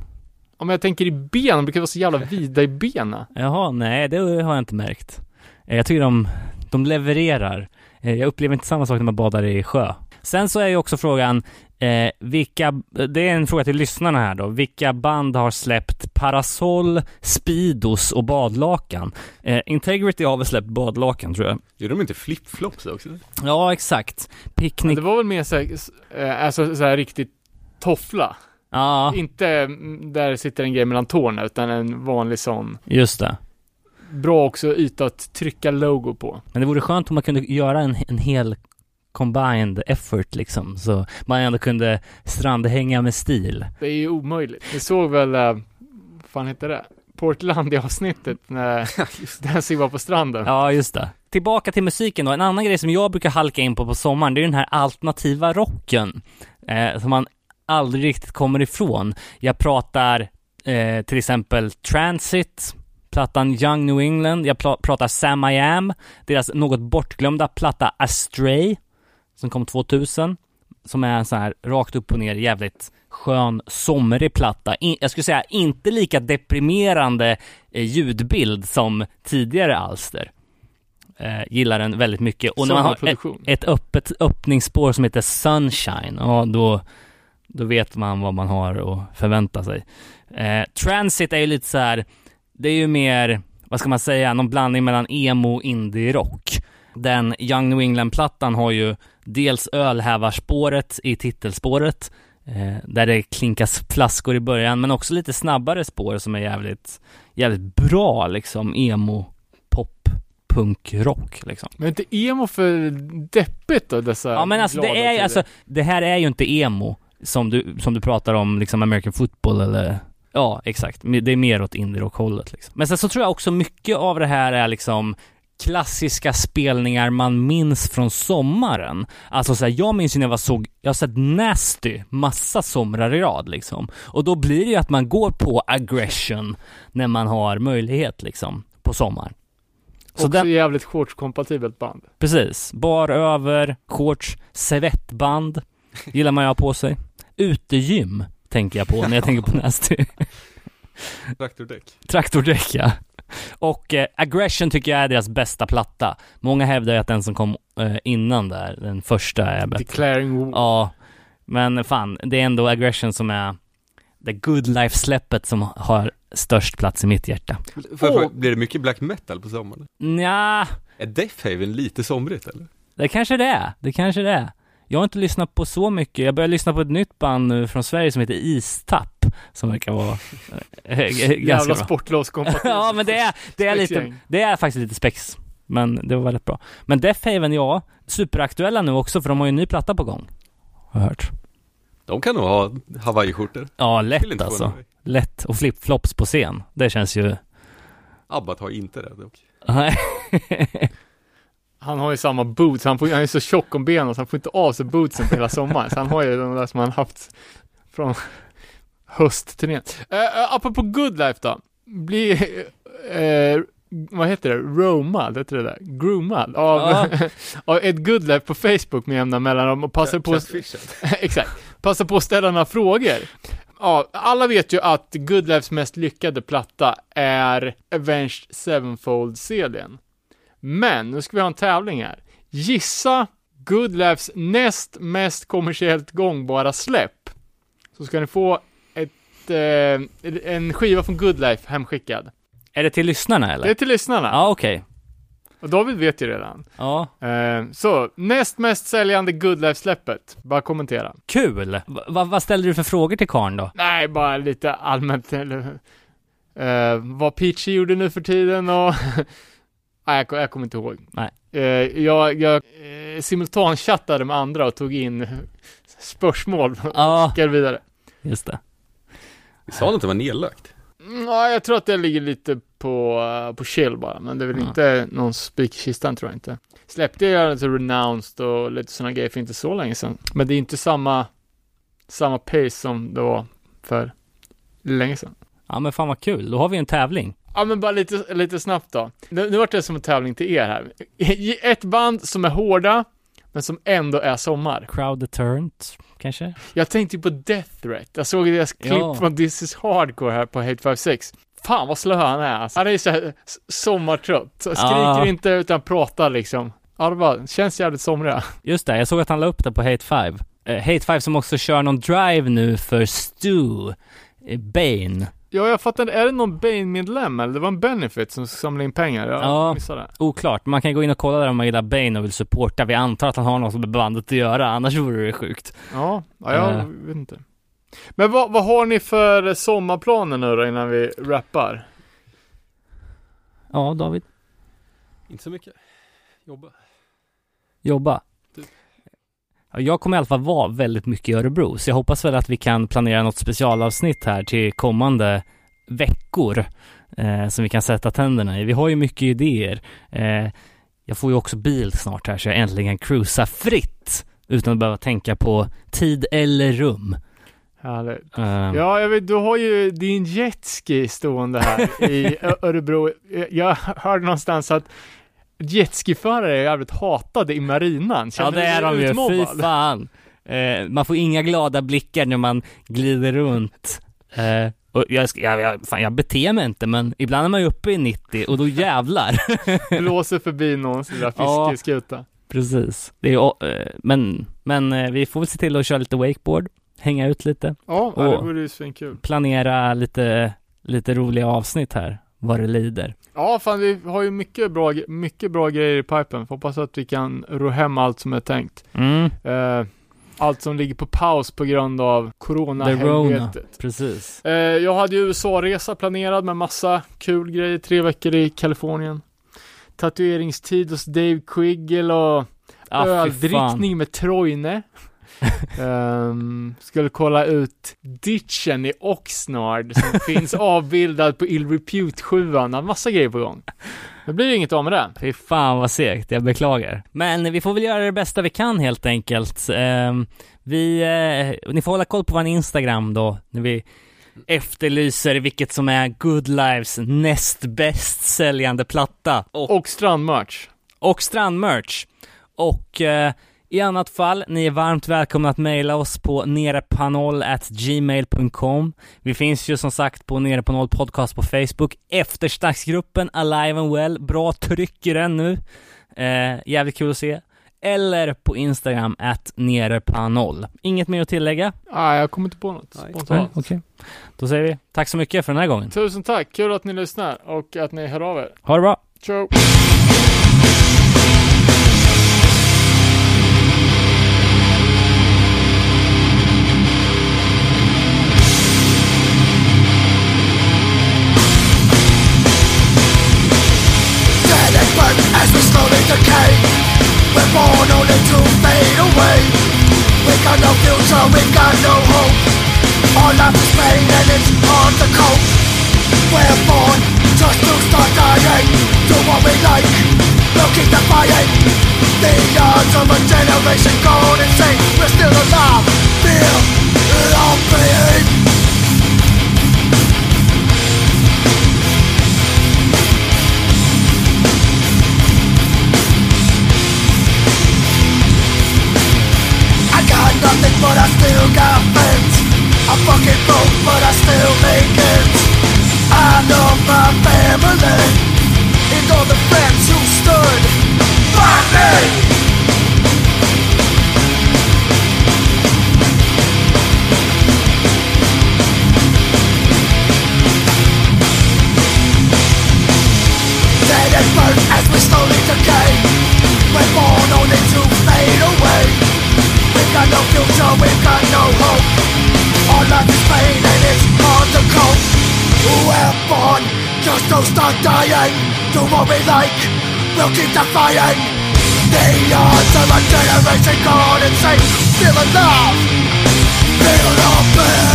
[SPEAKER 3] Om jag tänker i ben, de brukar vara så jävla vida i benen.
[SPEAKER 2] Jaha, nej det har jag inte märkt. Eh, Jag tycker de, de levererar. Eh, Jag upplever inte samma sak när man badar i sjö. Sen så är ju också frågan, eh, vilka, det är en fråga till lyssnarna här då, vilka band har släppt Parasoll, Speedos och badlakan? Eh, Integrity har väl släppt badlakan tror jag.
[SPEAKER 4] Gör de inte flipflops också?
[SPEAKER 2] Ja, exakt.
[SPEAKER 3] Men
[SPEAKER 2] Picknick,
[SPEAKER 3] det var väl mer såhär, eh, alltså såhär riktigt toffla.
[SPEAKER 2] ja,
[SPEAKER 3] Inte mm, där sitter en grej mellan tårna, utan en vanlig sån.
[SPEAKER 2] just det.
[SPEAKER 3] Bra också yta att trycka logo på.
[SPEAKER 2] Men det vore skönt om man kunde göra en, en hel combined effort liksom, så man ändå kunde strandhänga med stil.
[SPEAKER 3] Det är ju omöjligt. Vi såg väl, eh, vad fan heter det? Portland i avsnittet när den simmar på stranden.
[SPEAKER 2] Ja, just det. Tillbaka till musiken då. En annan grej som jag brukar halka in på på sommaren, det är den här alternativa rocken. Eh, som man aldrig riktigt kommer ifrån. Jag pratar eh, till exempel Transit, plattan Young New England. Jag pratar Sam I Am, deras något bortglömda platta Astray, som kom 2000. Som är en sån här rakt upp och ner jävligt skön, somrig platta. In, jag skulle säga inte lika deprimerande eh, ljudbild som tidigare alster. Eh, gillar den väldigt mycket. Och när man har ett, ett öppet öppningsspår som heter Sunshine, ja då, då vet man vad man har att förvänta sig. Eh, Transit är ju lite så här, det är ju mer, vad ska man säga, någon blandning mellan emo och indie-rock. Den Young New England-plattan har ju dels ölhävarspåret i titelspåret, eh, där det klinkas flaskor i början, men också lite snabbare spår som är jävligt, jävligt bra liksom, emo, pop, punk, rock liksom.
[SPEAKER 3] Men är inte emo för deppigt då, dessa
[SPEAKER 2] Ja men alltså det är alltså, det här är ju inte emo som du, som du pratar om liksom American football eller Ja, exakt. Det är mer åt indie-rock-hållet liksom. Men sen så tror jag också mycket av det här är liksom klassiska spelningar man minns från sommaren. Alltså så här, jag minns ju när jag var såg, jag har sett Nasty massa somrar i rad liksom. Och då blir det ju att man går på aggression när man har möjlighet liksom, på sommaren. Så
[SPEAKER 3] Också
[SPEAKER 2] den,
[SPEAKER 3] jävligt shortskompatibelt band.
[SPEAKER 2] Precis. Bar över, shorts, servettband gillar man ju att ha på sig. Utegym tänker jag på när jag tänker på Nasty.
[SPEAKER 4] Traktordäck.
[SPEAKER 2] Traktordäck ja. Och eh, Aggression tycker jag är deras bästa platta. Många hävdar ju att den som kom eh, innan där, den första är bättre.
[SPEAKER 3] Declaring war.
[SPEAKER 2] Ja, men fan, det är ändå Aggression som är det good life-släppet som har störst plats i mitt hjärta.
[SPEAKER 4] Jag fråga, Blir det mycket black metal på sommaren?
[SPEAKER 2] Nja,
[SPEAKER 4] Är Death Haven lite somrigt eller?
[SPEAKER 2] Det kanske det är. Det kanske det är. Jag har inte lyssnat på så mycket. Jag börjar lyssna på ett nytt band nu från Sverige som heter Istapp. Som verkar vara eh, ganska
[SPEAKER 3] Jävla sportlovskompatibelt.
[SPEAKER 2] ja, men det är, det är lite, det är faktiskt lite spex. Men det var väldigt bra. Men Death Haven, ja, superaktuella nu också för de har ju en ny platta på gång. Har jag hört.
[SPEAKER 4] De kan nog ha hawaiiskjortor.
[SPEAKER 2] Ja, lätt
[SPEAKER 4] inte
[SPEAKER 2] alltså. Lätt. Och flipflops på scen. Det känns ju...
[SPEAKER 4] Abbat har inte det dock.
[SPEAKER 3] Han har ju samma boots, han, får, han är så tjock om benen så han får inte av sig bootsen på hela sommaren. Så han har ju de där som han haft från höstturnén. Uh, apropå good life då. Bli, eh, vad heter det? Romad, heter det där? Groomad av,
[SPEAKER 2] Ja.
[SPEAKER 3] av ett good life på Facebook med jämna mellanrum och passar på. Exakt. Passa på att ställa några frågor. Ja, alla vet ju att Good Lives mest lyckade platta är Avenged Sevenfold-CDn. Men, nu ska vi ha en tävling här. Gissa Good Lives näst mest kommersiellt gångbara släpp. Så ska ni få ett, eh, en skiva från Good Life hemskickad.
[SPEAKER 2] är det till lyssnarna eller?
[SPEAKER 3] Det är till lyssnarna.
[SPEAKER 2] Ja, okej.
[SPEAKER 3] Och David vet ju redan.
[SPEAKER 2] Ja.
[SPEAKER 3] Eh, så, näst mest säljande Good Life-släppet. Bara kommentera.
[SPEAKER 2] Kul! Va, vad ställde du för frågor till karln då?
[SPEAKER 3] Nej, bara lite allmänt. Eller, eh, vad Peachy gjorde nu för tiden och... Nej, jag, jag kommer inte ihåg.
[SPEAKER 2] Nej.
[SPEAKER 3] Eh, jag jag eh, simultanchattade med andra och tog in spörsmål och skickade vidare.
[SPEAKER 2] just det.
[SPEAKER 4] Vi sa att det var nedlagt.
[SPEAKER 3] Mm, Ja, jag tror att det ligger lite på, eh, på chill bara, men det är väl
[SPEAKER 2] Ja.
[SPEAKER 3] inte någon spik i kistan tror jag inte. Släppte jag lite renounced och lite sådana grejer för inte så länge sedan. Men det är inte samma, samma pace som det var för länge sedan.
[SPEAKER 2] Ja men fan vad kul, då har vi en tävling.
[SPEAKER 3] Ja men bara lite, lite snabbt då. Nu, nu vart det som en tävling till er här. Ett band som är hårda, men som ändå är sommar.
[SPEAKER 2] Crowd Deterrent, kanske?
[SPEAKER 3] Jag tänkte ju på Death Threat. Jag såg deras klipp
[SPEAKER 2] Ja.
[SPEAKER 3] från This is Hardcore här på Hate 56. Fan vad slö han är alltså. Han är så här s- sommartrött. Skriker
[SPEAKER 2] Ja.
[SPEAKER 3] inte utan pratar liksom. Ja, det bara, känns jävligt somriga.
[SPEAKER 2] Just det, jag såg att han la upp det på Hate 5. Eh, Hate 5 som också kör någon drive nu för Stu, Bane.
[SPEAKER 3] Ja, jag fattar. Är det någon Bane-medlem eller? Det var en Benefit som samlade in pengar. Jag
[SPEAKER 2] Ja.
[SPEAKER 3] missade.
[SPEAKER 2] Oklart, man kan gå in och kolla där om man gillar Bane och vill supporta. Vi antar att han har något med bandet att göra, annars vore det sjukt.
[SPEAKER 3] Ja, ja jag
[SPEAKER 2] Eh.
[SPEAKER 3] vet inte. Men vad, vad har ni för sommarplaner nu då innan vi rappar?
[SPEAKER 2] Ja, David,
[SPEAKER 4] Inte så mycket. Jobba.
[SPEAKER 2] jobba. Jag kommer i alla fall vara väldigt mycket i Örebro, så jag hoppas väl att vi kan planera något specialavsnitt här till kommande veckor eh, som vi kan sätta tänderna i. Vi har ju mycket idéer. Eh, jag får ju också bil snart här så jag äntligen cruisa fritt utan att behöva tänka på tid eller rum.
[SPEAKER 3] Härligt.
[SPEAKER 2] Eh,
[SPEAKER 3] Ja, jag vet, du har ju din jetski stående här i Örebro. Jag hörde någonstans att jetskiförare är jävligt hatade i marinan.
[SPEAKER 2] Ja
[SPEAKER 3] Känner
[SPEAKER 2] det
[SPEAKER 3] du
[SPEAKER 2] är de ju, fy fan. Eh, man får inga glada blickar när man glider runt. Eh, och jag, jag, jag, fan, jag beter mig inte men ibland är man ju uppe i 90 och då jävlar.
[SPEAKER 3] Blåser förbi någons lilla
[SPEAKER 2] Ja.
[SPEAKER 3] fiskeskuta.
[SPEAKER 2] Precis. Det är, eh, men men eh, vi får väl se till att köra lite wakeboard, hänga ut lite,
[SPEAKER 3] Ja, det vore ju svinkul.
[SPEAKER 2] planera lite, lite roliga avsnitt här, vad det lider.
[SPEAKER 3] Ja, fan vi har ju mycket bra, mycket bra grejer i pipen. Får Hoppas att vi kan ro hem allt som är tänkt.
[SPEAKER 2] Mm,
[SPEAKER 3] Eh, allt som ligger på paus på grund av corona-helvetet.
[SPEAKER 2] precis.
[SPEAKER 3] Eh, jag hade ju USA-resa planerad med massa kul grejer. Tre veckor i Kalifornien. Tatueringstid hos Dave Quiggle och
[SPEAKER 2] Ah,
[SPEAKER 3] öldrickning med Troine. Ehm, skulle kolla ut ditchen i Oxnard som finns avbildad på Ill Repute 7 Massa grejer på gång. Det blir inget av med det.
[SPEAKER 2] Fy fan vad segt, jag beklagar. Men vi får väl göra det bästa vi kan helt enkelt. Ehm, vi, eh, ni får hålla koll på vår Instagram då, när vi efterlyser vilket som är Good Lives näst bäst säljande platta. Och,
[SPEAKER 3] Och strandmerch.
[SPEAKER 2] och strandmerch. Och eh, i annat fall, ni är varmt välkomna att mejla oss på nerepanoll@gmail.com. Vi finns ju som sagt på Nere på Noll Podcast på Facebook. Eftersnacksgruppen Alive and Well, bra tryck i den nu. Eh, jävligt kul att se. Eller på Instagram, at nerepanoll. Inget mer att tillägga?
[SPEAKER 3] Ah, jag kommer inte på något
[SPEAKER 4] Nej.
[SPEAKER 3] spontant.
[SPEAKER 2] Okej. Då säger vi tack så mycket för den här gången.
[SPEAKER 3] Tusen tack, kul att ni lyssnar och att ni hör av er.
[SPEAKER 2] Ha det bra!
[SPEAKER 3] Ciao!
[SPEAKER 5] Decay We're born only to fade away. We got no future, we got no hope. Our life is pain and it's hard to cope. We're born just to start dying. Do what we like, we'll keep defying The odds of a generation gone insane. We're still alive, feel our pain nothing but I still got friends. I'm fucking broke but I still make it I love my family. And all the friends who stood by me. Dead and burnt as we slowly got no future, we've got no hope. Our life is pain and it's hard to cope. We're born just to start dying. Do what we like, we'll keep defying The odds of a generation gone insane Feel alive, feel pain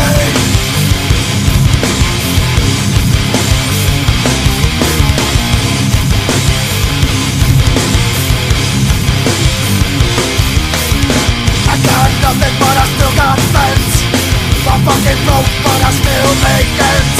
[SPEAKER 5] fucking broke, but I still make ends